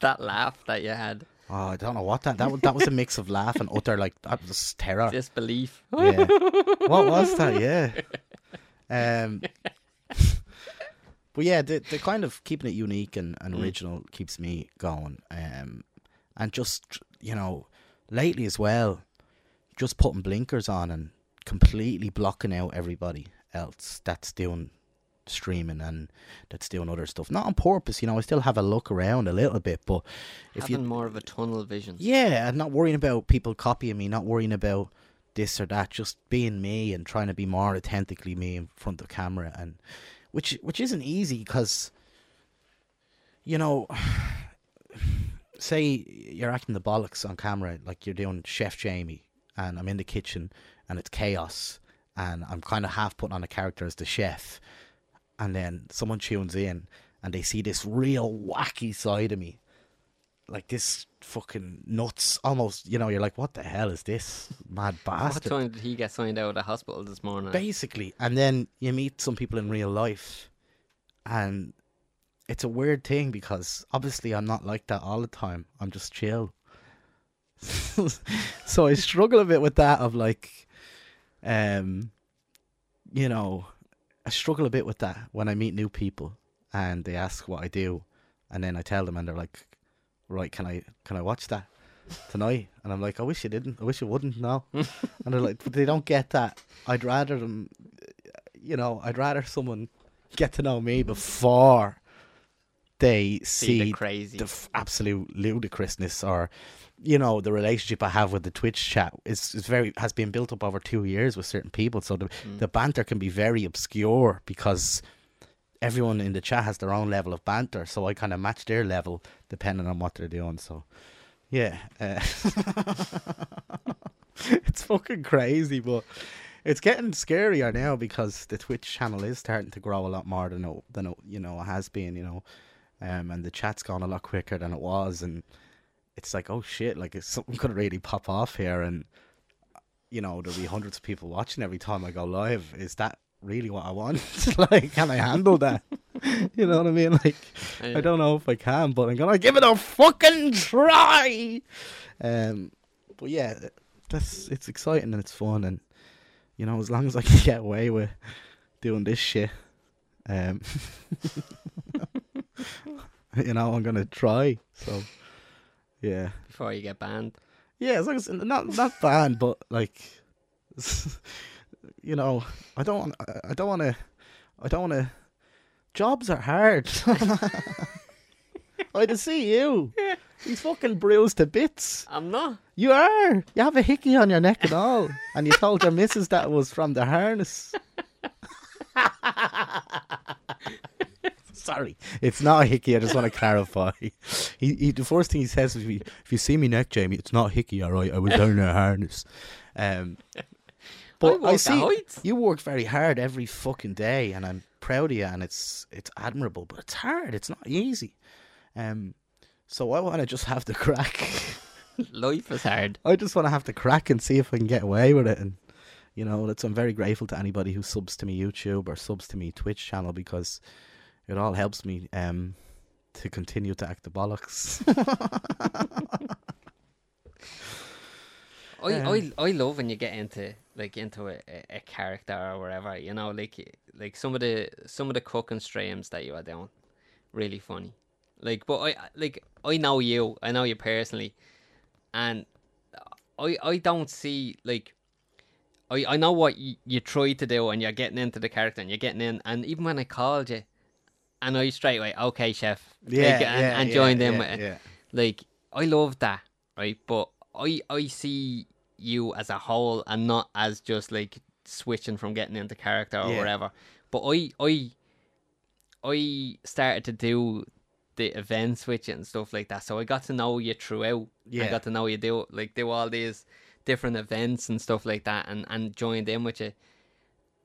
That laugh that you had, Oh, I don't know what that that was. That was a mix of laugh and utter like that was terror. disbelief. Yeah. what was that? Yeah. Um. But yeah, the the kind of keeping it unique and, and Mm. original keeps me going. Um, and just you know, lately as well, just putting blinkers on and completely blocking out everybody else that's doing streaming and that's doing other stuff. Not on purpose, you know. I still have a look around a little bit, but if Having you more of a tunnel vision. yeah, and not worrying about people copying me, not worrying about this or that, just being me and trying to be more authentically me in front of camera, and which which isn't easy because you know, say you're acting the bollocks on camera, like you're doing Chef Jamie, and I'm in the kitchen and it's chaos, and I'm kind of half putting on a character as the chef, and then someone tunes in and they see this real wacky side of me like this fucking nuts almost you know you're like what the hell is this mad bastard? What time did he get signed out of the hospital this morning? basically and then you meet some people in real life and it's a weird thing because obviously i'm not like that all the time i'm just chill so i struggle a bit with that of like um you know i struggle a bit with that when i meet new people and they ask what i do and then i tell them and they're like right can i can i watch that tonight? And i'm like i wish you didn't i wish you wouldn't no. And they're like but they don't get that. I'd rather them you know i'd rather someone get to know me before they See see the crazy. the f- absolute ludicrousness or you know the relationship I have with the Twitch chat is, is very has been built up over two years with certain people so the, Mm. the banter can be very obscure because everyone in the chat has their own level of banter so I kind of match their level depending on what they're doing so yeah uh, it's fucking crazy but it's getting scarier now because the Twitch channel is starting to grow a lot more than it, than it, you know it has been you know um, and the chat's gone a lot quicker than it was, and it's like, oh shit, like something could really pop off here, and you know there'll be hundreds of people watching every time I go live. Is that really what I want? like, can I handle that? you know what I mean? Like, I don't know if I can, but I'm gonna give it a fucking try. Um, but yeah, that's it's exciting and it's fun, and you know, as long as I can get away with doing this shit, um, you know, I'm gonna try. So, yeah, Before you get banned. yeah, as long as not not banned, but like, you know, I don't, want, I don't want to, I don't want to. Jobs are hard. I to see you. He's fucking bruised to bits. I'm not. You are. You have a hickey on your neck and all, and you told your missus that was from the harness. Sorry, it's not a hickey. I just want to clarify. He, he, the first thing he says is, "If you see me neck, Jamie, it's not a hickey. All right, I was down in a harness." Um, but I, at see heights. you work very hard every fucking day, and I'm proud of you, and it's it's admirable, but it's hard. It's not easy. Um, so I want to just have the crack. Life is hard. I just want to have the crack and see if I can get away with it. And you know, that's I'm very grateful to anybody who subs to me YouTube or subs to me Twitch channel because it all helps me um to continue to act the bollocks. I, Um, I I love when you get into like into a, a, character or whatever, you know, like like some of the some of the cooking streams that you are doing, really funny. Like, but I like I know you, I know you personally, and I I don't see like. I, I know what you, you try to do and you're getting into the character and you're getting in and even when I called you and I straight away okay chef like, and, and joined in yeah, with it yeah. like I love that, right? But I I see you as a whole and not as just like switching from getting into character or Yeah. whatever. But I I I started to do the event switching and stuff like that, so I got to know you throughout. Yeah. I got to know you do like do all these different events and stuff like that, and and joined in with you.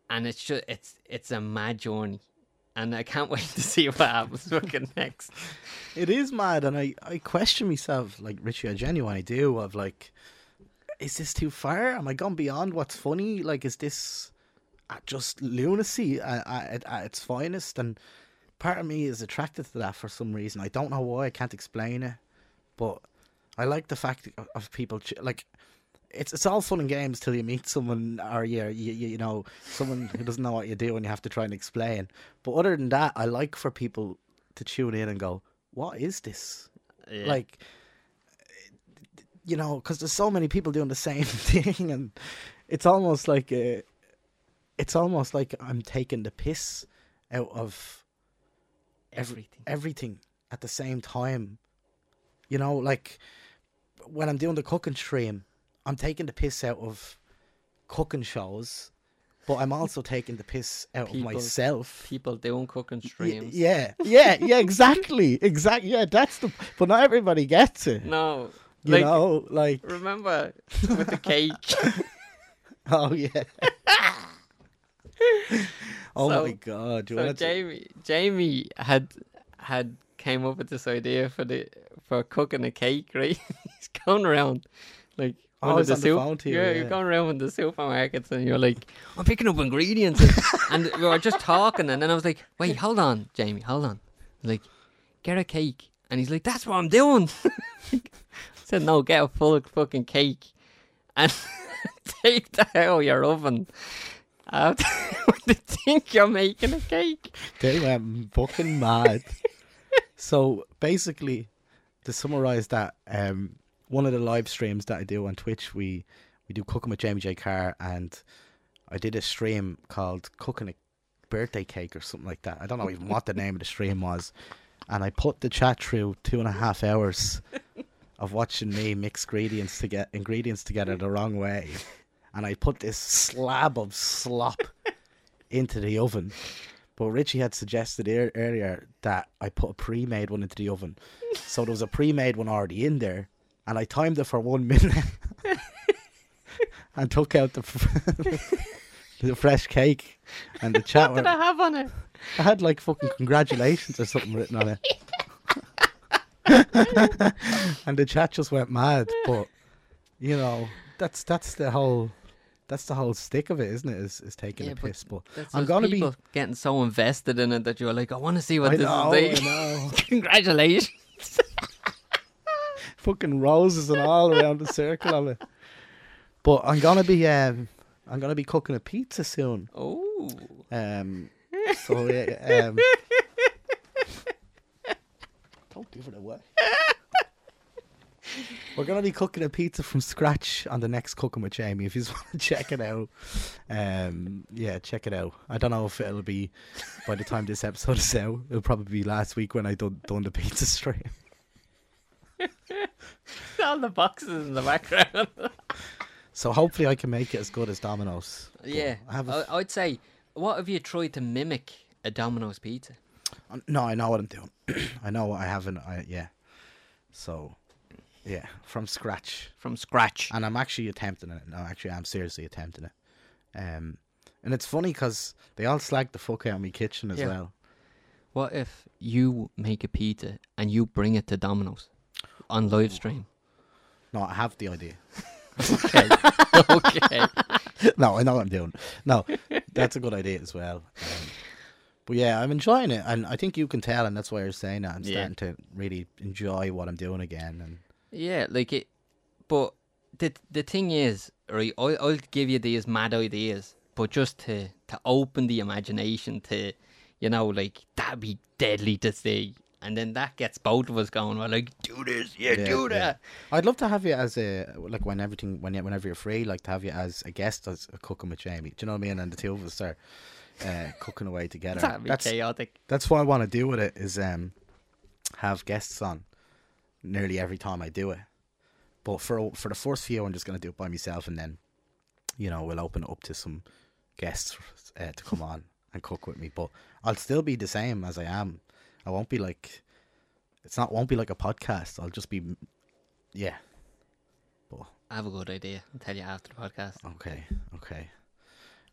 And it's just it's it's a mad journey. And I can't wait to see what happens fucking next. It is mad, and I, I question myself, like Richie, I genuinely do, of like, is this too far? Am I gone beyond what's funny? Like, is this uh, just lunacy at, at, at its finest? And part of me is attracted to that for some reason. I don't know why. I can't explain it, but I like the fact of, of people like. It's it's all fun and games till you meet someone or you you you know someone who doesn't know what you do and you have to try and explain. But other than that, I like for people to tune in and go, "What is this?" Yeah. Like you know, because there's so many people doing the same thing, and it's almost like a, it's almost like I'm taking the piss out of Everything. everything at the same time. You know, like when I'm doing the cooking stream, I'm taking the piss out of cooking shows, but I'm also taking the piss out People- of myself. People doing cooking streams. Yeah, yeah, yeah, exactly, exactly. Yeah, that's the. But not everybody gets it. No. You like, know, like remember with the cake? oh yeah. oh So- my god! You so Jamie, Jamie had had came up with this idea for the for cooking a cake. Right, he's going around like. Oh, one the on the soup- phone to you, yeah, yeah. you're going around with the supermarkets and you're like, I'm picking up ingredients, and, and we were just talking, and then I was like, wait, hold on, Jamie, hold on, like, get a cake, and he's like, that's what I'm doing. I said, no, get a full fucking cake, and take that out of your oven. Uh, they think you're making a cake. They went fucking mad. so basically, to summarize that, um, one of the live streams that I do on Twitch, we we do cooking with Jamie J. Carr, and I did a stream called "Cooking a Birthday Cake" or something like that. I don't know even what the name of the stream was, and I put the chat through two and a half hours of watching me mix ingredients to get ingredients together the wrong way, and I put this slab of slop into the oven. But Richie had suggested ear- earlier that I put a pre-made one into the oven, so there was a pre-made one already in there, and I timed it for one minute and took out the the fresh cake and the chat. What did I have on it? I had like fucking congratulations or something written on it. and the chat just went mad. But you know, that's that's the whole that's the whole stick of it, isn't it? Is is taking Yeah, a piss. But That's I'm gonna be getting so invested in it that you're like, I want to see what I this know, is like. I know. Congratulations. Fucking roses and all around the circle of it. But I'm gonna be um I'm gonna be cooking a pizza soon. Oh. Um so yeah, um Don't give it away. We're gonna be cooking a pizza from scratch on the next cooking with Jamie. If you just want to check it out, um, yeah, check it out. I don't know if it'll be by the time this episode is out. It'll probably be last week when I done done the pizza stream. All the boxes in the background. So hopefully I can make it as good as Domino's. Yeah. I have. a I, I'd say, what have you tried to mimic a Domino's pizza? f- no, I know what I'm doing. I know what I haven't. I yeah. So, yeah, from scratch, From scratch. and I'm actually attempting it. No, actually, I'm seriously attempting it. Um, and it's funny because they all slag the fuck out of my kitchen as Yeah. well. What if you make a pizza and you bring it to Domino's on live stream? No, I have the idea. Okay. okay. no, I know what I'm doing. No, that's a good idea as well. Um, but yeah, I'm enjoying it, and I think you can tell, and that's why you're saying that. I'm Yeah. starting to really enjoy what I'm doing again, and Yeah, like it. But the the thing is, right? I I'll give you these mad ideas, but just to to open the imagination to, you know, like that'd be deadly to see, and then that gets both of us going. We're like, do this, yeah, Yeah, do yeah. that. I'd love to have you as a like when everything when whenever you're free, like to have you as a guest as a cooking with Jamie. Do you know what I mean? And the two of us are uh, cooking away together. That'd be that's chaotic. that's what I want to do with it is um have guests on nearly every time I do it. But for for the first few, I'm just gonna do it by myself, and then you know we'll open it up to some guests uh, to come on and cook with me. But I'll still be the same as I am. I won't be like it's not won't be like a podcast. I'll just be yeah. But I have a good idea. I'll tell you after the podcast. Okay, okay.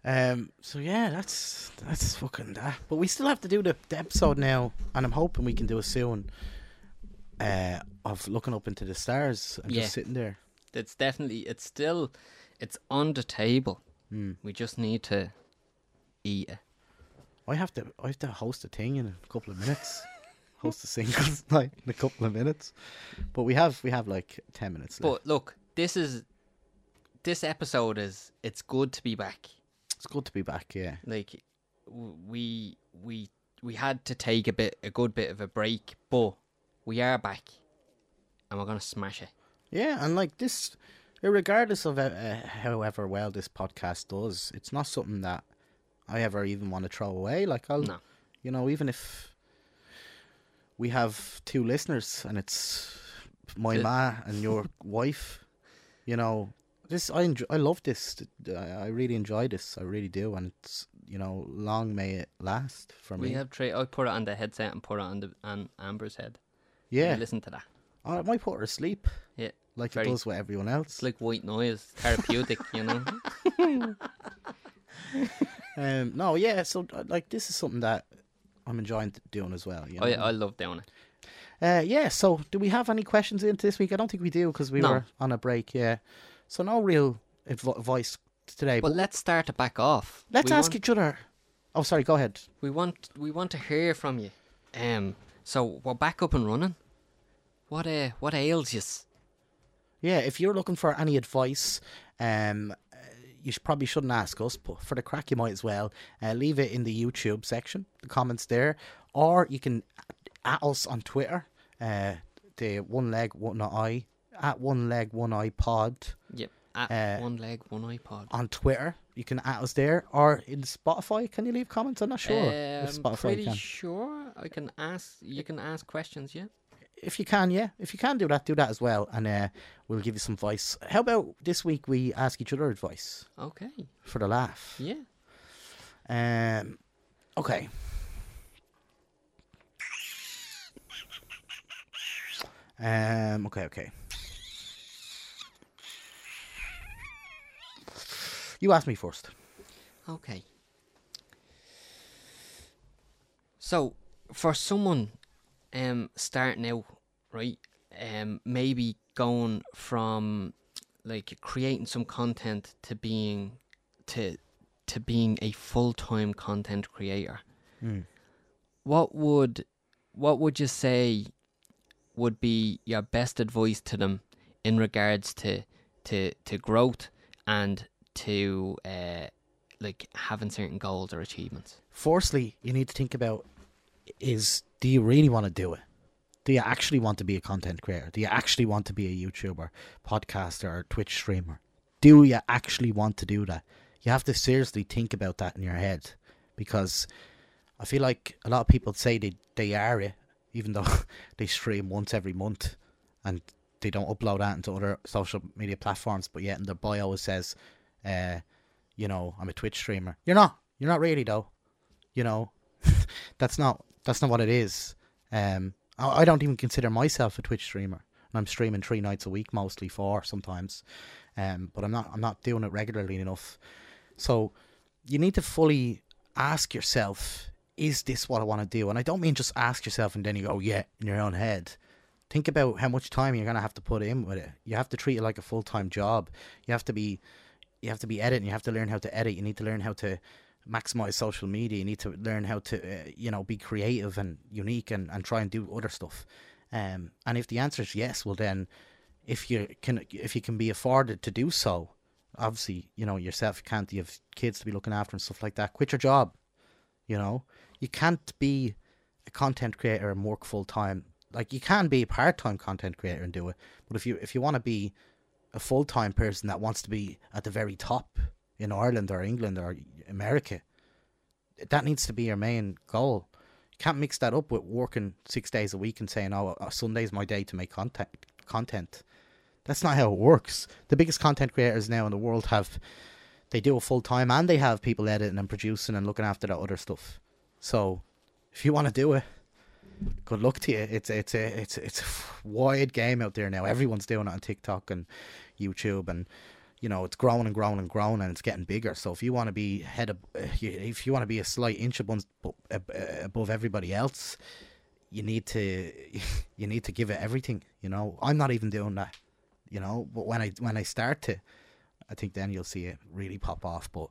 Um. So yeah, that's that's fucking that. But we still have to do the, the episode now, and I'm hoping we can do it soon. Uh, of looking up into the stars and Yeah. just sitting there. It's definitely. It's still. It's on the table. Hmm. We just need to eat it. I have to. I have to host a thing in a couple of minutes. host a singles night in a couple of minutes. But we have we have like ten minutes left. But look, this is. This episode is. It's good to be back. it's good to be back. Yeah. like we we we had to take a bit a good bit of a break but we are back and we're gonna smash it Yeah, and like this, regardless of uh, however well this podcast does, it's not something that I ever even want to throw away. Like I'll, No. you know, even if we have two listeners and it's my Yeah. ma and your wife, you know, this I enjoy, I love this. I, I really enjoy this. I really do, and it's you know, long may it last for We me. We have tra- I put it on the headset and put it on the on Amber's head. yeah, listen to that. Oh, it might put her asleep. Yeah, like very- it does with everyone else. It's like white noise, therapeutic. you know. Um, no, yeah. So uh, like, this is something that I'm enjoying doing as well. You know? I I love doing it. Uh, yeah. So, do we have any questions into this week? I don't think we do because we No. were on a break. Yeah. So no real adv- advice today. But But let's start to back off. let's We ask want- each other. Oh, sorry. Go ahead. We want we want to hear from you. Um, so we're back up and running. What uh, what ails you? Yeah, if you're looking for any advice, um, you should, probably shouldn't ask us, but for the crack, you might as well uh, leave it in the YouTube section, the comments there, or you can at us on Twitter, uh, the one leg one eye at one leg one eye pod Yep. At Uh, one leg, one iPod. on Twitter. You can at us there, or in Spotify. Can you leave comments? I'm not sure. Um, Spotify pretty sure I can ask. You can ask questions. Yeah. If you can, yeah, if you can do that, do that as well, and uh, we'll give you some advice. How about this week we ask each other advice Okay. for the laugh? Yeah. Um, okay. Um, okay, okay. You ask me first. Okay. So, for someone um starting out, right? Um maybe going from like creating some content to being to to being a full-time content creator. Mm. What would what would you say would be your best advice to them in regards to to to growth and to uh like having certain goals or achievements. Firstly, you need to think about is do you really want to do it? Do you actually want to be a content creator? Do you actually want to be a YouTuber, podcaster, or Twitch streamer? Do you actually want to do that? You have to seriously think about that in your head because I feel like a lot of people say they, they are it, even though they stream once every month and they don't upload that into other social media platforms, but yet in their bio it says, uh, you know, I'm a Twitch streamer. You're not. You're not really though. You know, that's not that's not what it is. Um, I, I don't even consider myself a Twitch streamer, and I'm streaming three nights a week, mostly four sometimes. Um, but I'm not I'm not doing it regularly enough. So you need to fully ask yourself, is this what I want to do? And I don't mean just ask yourself and then you go, yeah, in your own head. Think about how much time you're gonna have to put in with it. You have to treat it like a full time job. You have to be you have to be editing. You have to learn how to edit. You need to learn how to maximize social media. You need to learn how to, uh, you know, be creative and unique and, and try and do other stuff. Um, and if the answer is yes, well then, if you can, if you can be afforded to do so, obviously, you know yourself you can't. You have kids to be looking after and stuff like that. Quit your job. You know, you can't be a content creator and work full time. Like you can be a part time content creator and do it, but if you if you want to be a full time person that wants to be at the very top in Ireland or England or America, that needs to be your main goal. You can't mix that up with working six days a week and saying, "Oh, Sunday's my day to make content." Content. That's not how it works. The biggest content creators now in the world have they do it full time and they have people editing and producing and looking after that other stuff. So, if you want to do it, good luck to you. It's it's a it's it's a wide game out there now. Everyone's doing it on TikTok and YouTube, and you know it's growing and growing and growing, and it's getting bigger. So if you want to be head of, eh, if you want to be a slight inch above eh, above everybody else, you need to you need to give it everything. You know, I'm not even doing that. You know, but when I when I start to, I think then you'll see it really pop off. But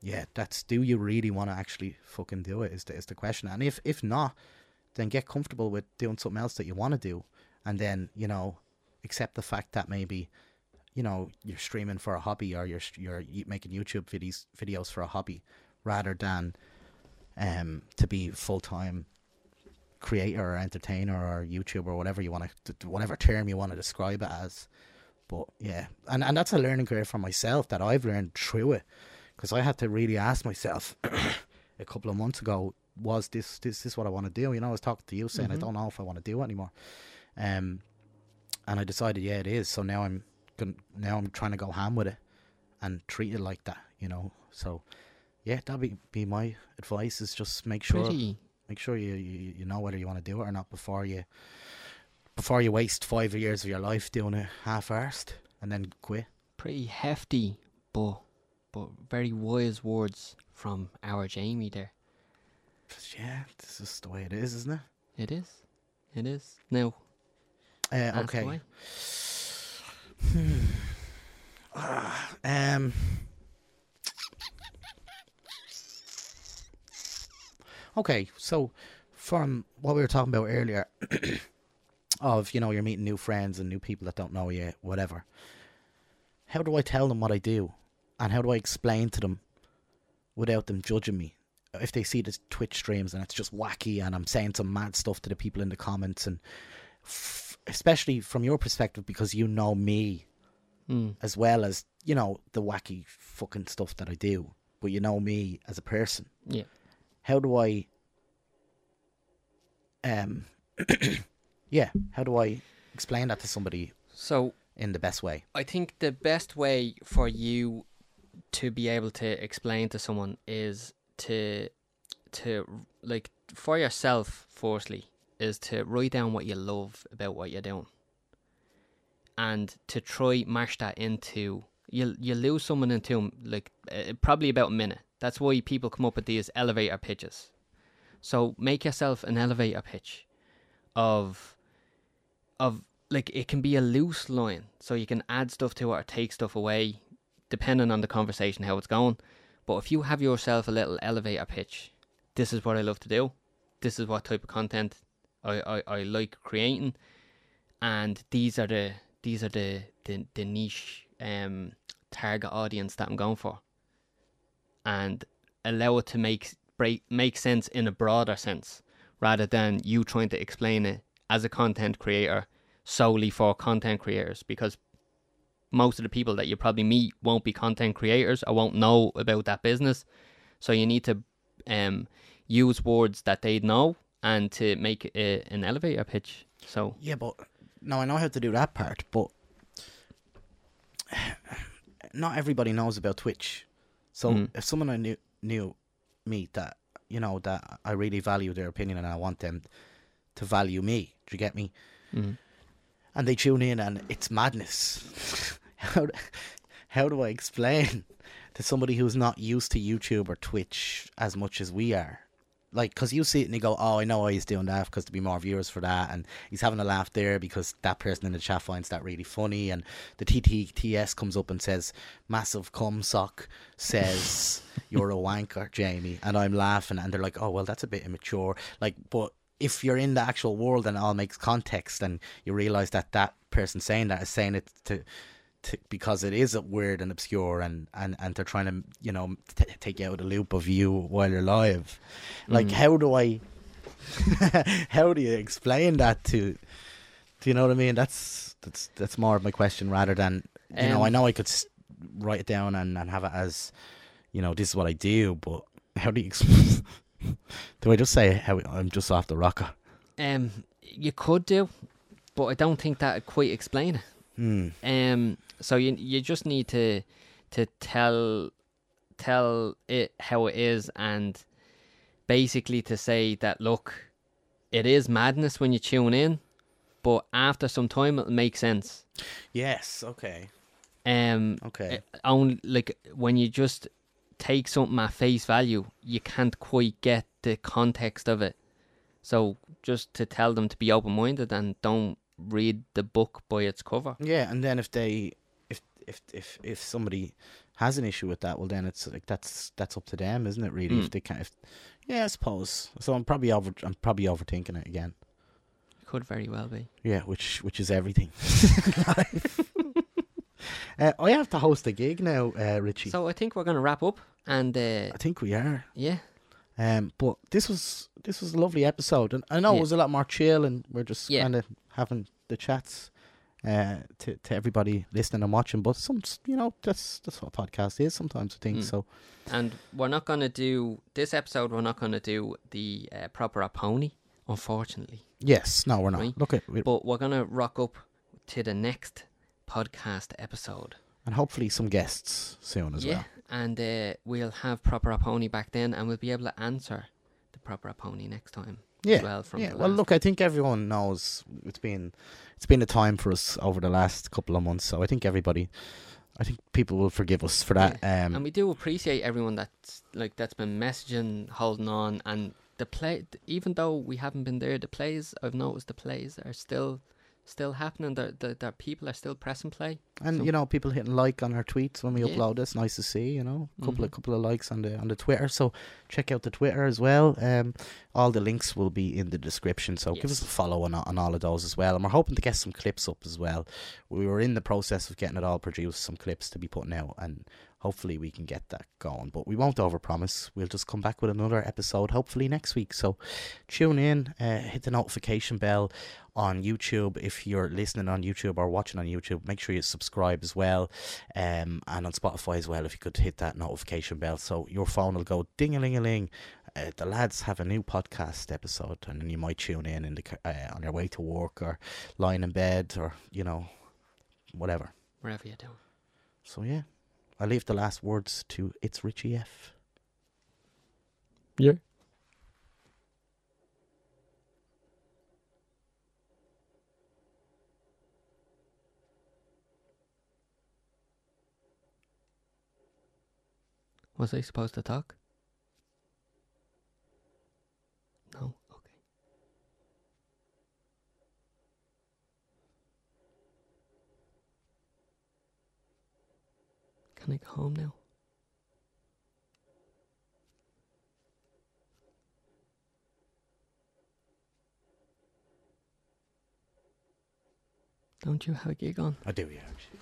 yeah, that's do you really want to actually fucking do it? Is the is the question. And if if not, then get comfortable with doing something else that you want to do, and then you know accept the fact that maybe you know you're streaming for a hobby or you're you're making YouTube videos videos for a hobby rather than um to be full time creator or entertainer or YouTuber or whatever you want to, whatever term you want to describe it as. But yeah, and and that's a learning curve for myself that I've learned through it, because I had to really ask myself a couple of months ago, was this this is what I want to do? You know, I was talking to you saying Mhm. I don't know if I want to do it anymore, um, and I decided yeah it is. So now I'm gon- now I'm trying to go ham with it and treat it like that. You know, so yeah, that'd be be my advice is just make sure Pretty make sure you, you you know whether you want to do it or not before you before you waste five years of your life doing it half-arsed and then quit. pretty hefty, but but very wise words from our Jamie there. Yeah, this is the way it is, isn't it? It is. It is. Now, Uh, okay. Ah, um. Okay, so from what we were talking about earlier, of you know you're meeting new friends and new people that don't know you, whatever. How do I tell them what I do, and how do I explain to them without them judging me? If they see the Twitch streams and it's just wacky and I'm saying some mad stuff to the people in the comments and especially from your perspective because you know me Mm. as well as you know the wacky fucking stuff that I do, but you know me as a person. Yeah. How do I? Um, yeah. How do I explain that to somebody So in the best way? I think the best way for you to be able to explain to someone is to to like for yourself firstly is to write down what you love about what you're doing and to try mash that into you you lose someone into like uh, probably about a minute. That's why people come up with these elevator pitches. So make yourself an elevator pitch of of like it can be a loose line. So you can add stuff to it or take stuff away depending on the conversation how it's going. But if you have yourself a little elevator pitch this is what i love to do. This is what type of content i i, I like creating and these are the these are the the, the niche um target audience that i'm going for and allow it to make break make sense in a broader sense rather than you trying to explain it as a content creator solely for content creators because most of the people that you probably meet won't be content creators or won't know about that business. So you need to um, use words that they know and to make a, an elevator pitch. So Yeah, but no, I know how to do that part, but not everybody knows about Twitch. So Mm. if someone I knew knew me that you know that I really value their opinion and I want them to value me, do you get me? mm, And they tune in and it's madness. how how do I explain to somebody who's not used to YouTube or Twitch as much as we are? Like, because you see it and you go, oh, I know why he's doing that because there'll be more viewers for that. And he's having a laugh there because that person in the chat finds that really funny. And the TTTS comes up and says, massive cum sock says, you're a wanker, Jamie. And I'm laughing. And they're like, oh, well, that's a bit immature. Like, but if you're in the actual world and it all makes context and you realize that that person saying that is saying it to, because it is weird and obscure and, and, and they're trying to you know t- take you out of the loop of you while you're live like Mm. how do i how do you explain that to do you know what i mean that's that's that's more of my question rather than you know Um, i know i could write it down and, and have it as you know this is what i do but how do you explain do i just say how i'm just off the rocker um, you could do, but I don't think that would quite explain it. hmm Um, so you you just need to to tell tell it how it is and basically to say that look, it is madness when you tune in, but after some time it'll make sense. yes okay Um, okay uh, only like when you just take something at face value, you can't quite get the context of it. So just to tell them to be open minded and don't read the book by its cover. Yeah, and then if they if if if somebody has an issue with that, well then it's like that's that's up to them, isn't it? Really, if Mm. they can. If, yeah, I suppose. So I'm probably over. I'm probably overthinking it again. Could very well be. Yeah, which which is everything. uh, I have to host a gig now, uh, Richie. So I think we're gonna wrap up and uh, I think we are. yeah. Um, but this was this was a lovely episode, and I know Yeah. it was a lot more chill, and we're just Yeah. kind of having the chats uh, to to everybody listening and watching. But some, you know, that's that's what a podcast is sometimes. I think Mm. so. And we're not going to do this episode. We're not going to do the uh, proper a pony, unfortunately. Yes, no, we're not. Right. Look at we, But we're going to rock up to the next podcast episode. and hopefully some guests soon as yeah, well. and uh, we'll have proper a pony back then, and we'll be able to answer the proper a pony next time. Yeah, as well from yeah. Well, look, I think everyone knows it's been it's been a time for us over the last couple of months. So I think everybody, I think people will forgive us for that. and Um, we do appreciate everyone that's like that's been messaging, holding on, and the play. Even though we haven't been there, the plays I've noticed the plays are still still happening. The the, the people are still pressing play. and so- you know, people hitting like on our tweets when we Yeah. upload. this. nice to see. You know, a couple of Mhm. couple of likes on the on the Twitter. So check out the Twitter as well. Um, all the links will be in the description. So give us a follow on on all of those as well. And we're hoping to get some clips up as well. We were in the process of getting it all produced, some clips to be putting out, and hopefully we can get that going. But we won't overpromise. We'll just come back with another episode hopefully next week. So tune in, uh, hit the notification bell on YouTube if you're listening on YouTube or watching on YouTube. Make sure you subscribe as well, um, and on Spotify as well. If you could hit that notification bell, so your phone will go ding a ling a ling. Uh, the lads have a new podcast episode, and then you might tune in in the uh, on your way to work or lying in bed or you know whatever. Wherever you're doing. So yeah, I leave the last words to it's Richie F. Yeah. Was I supposed to talk? No. Okay. Can I go home now? Don't you have a gig on? I do, yeah. Actually.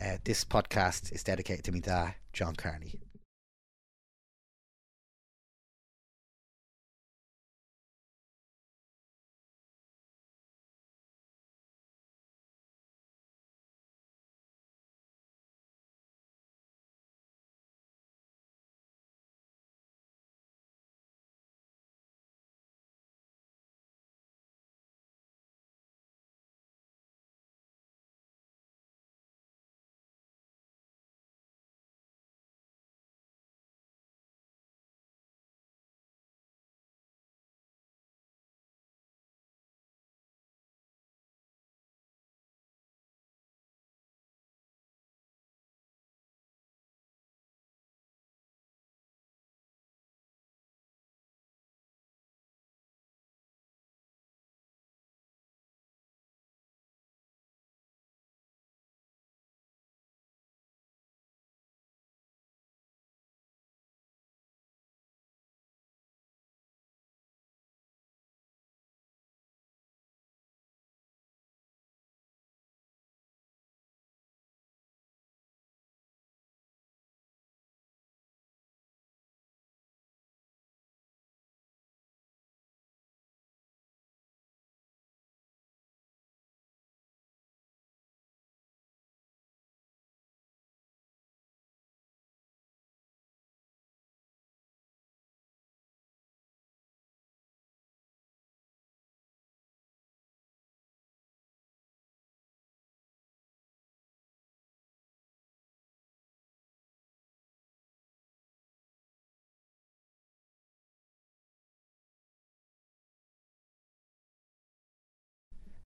Uh, this podcast is dedicated to me dad, John Carney.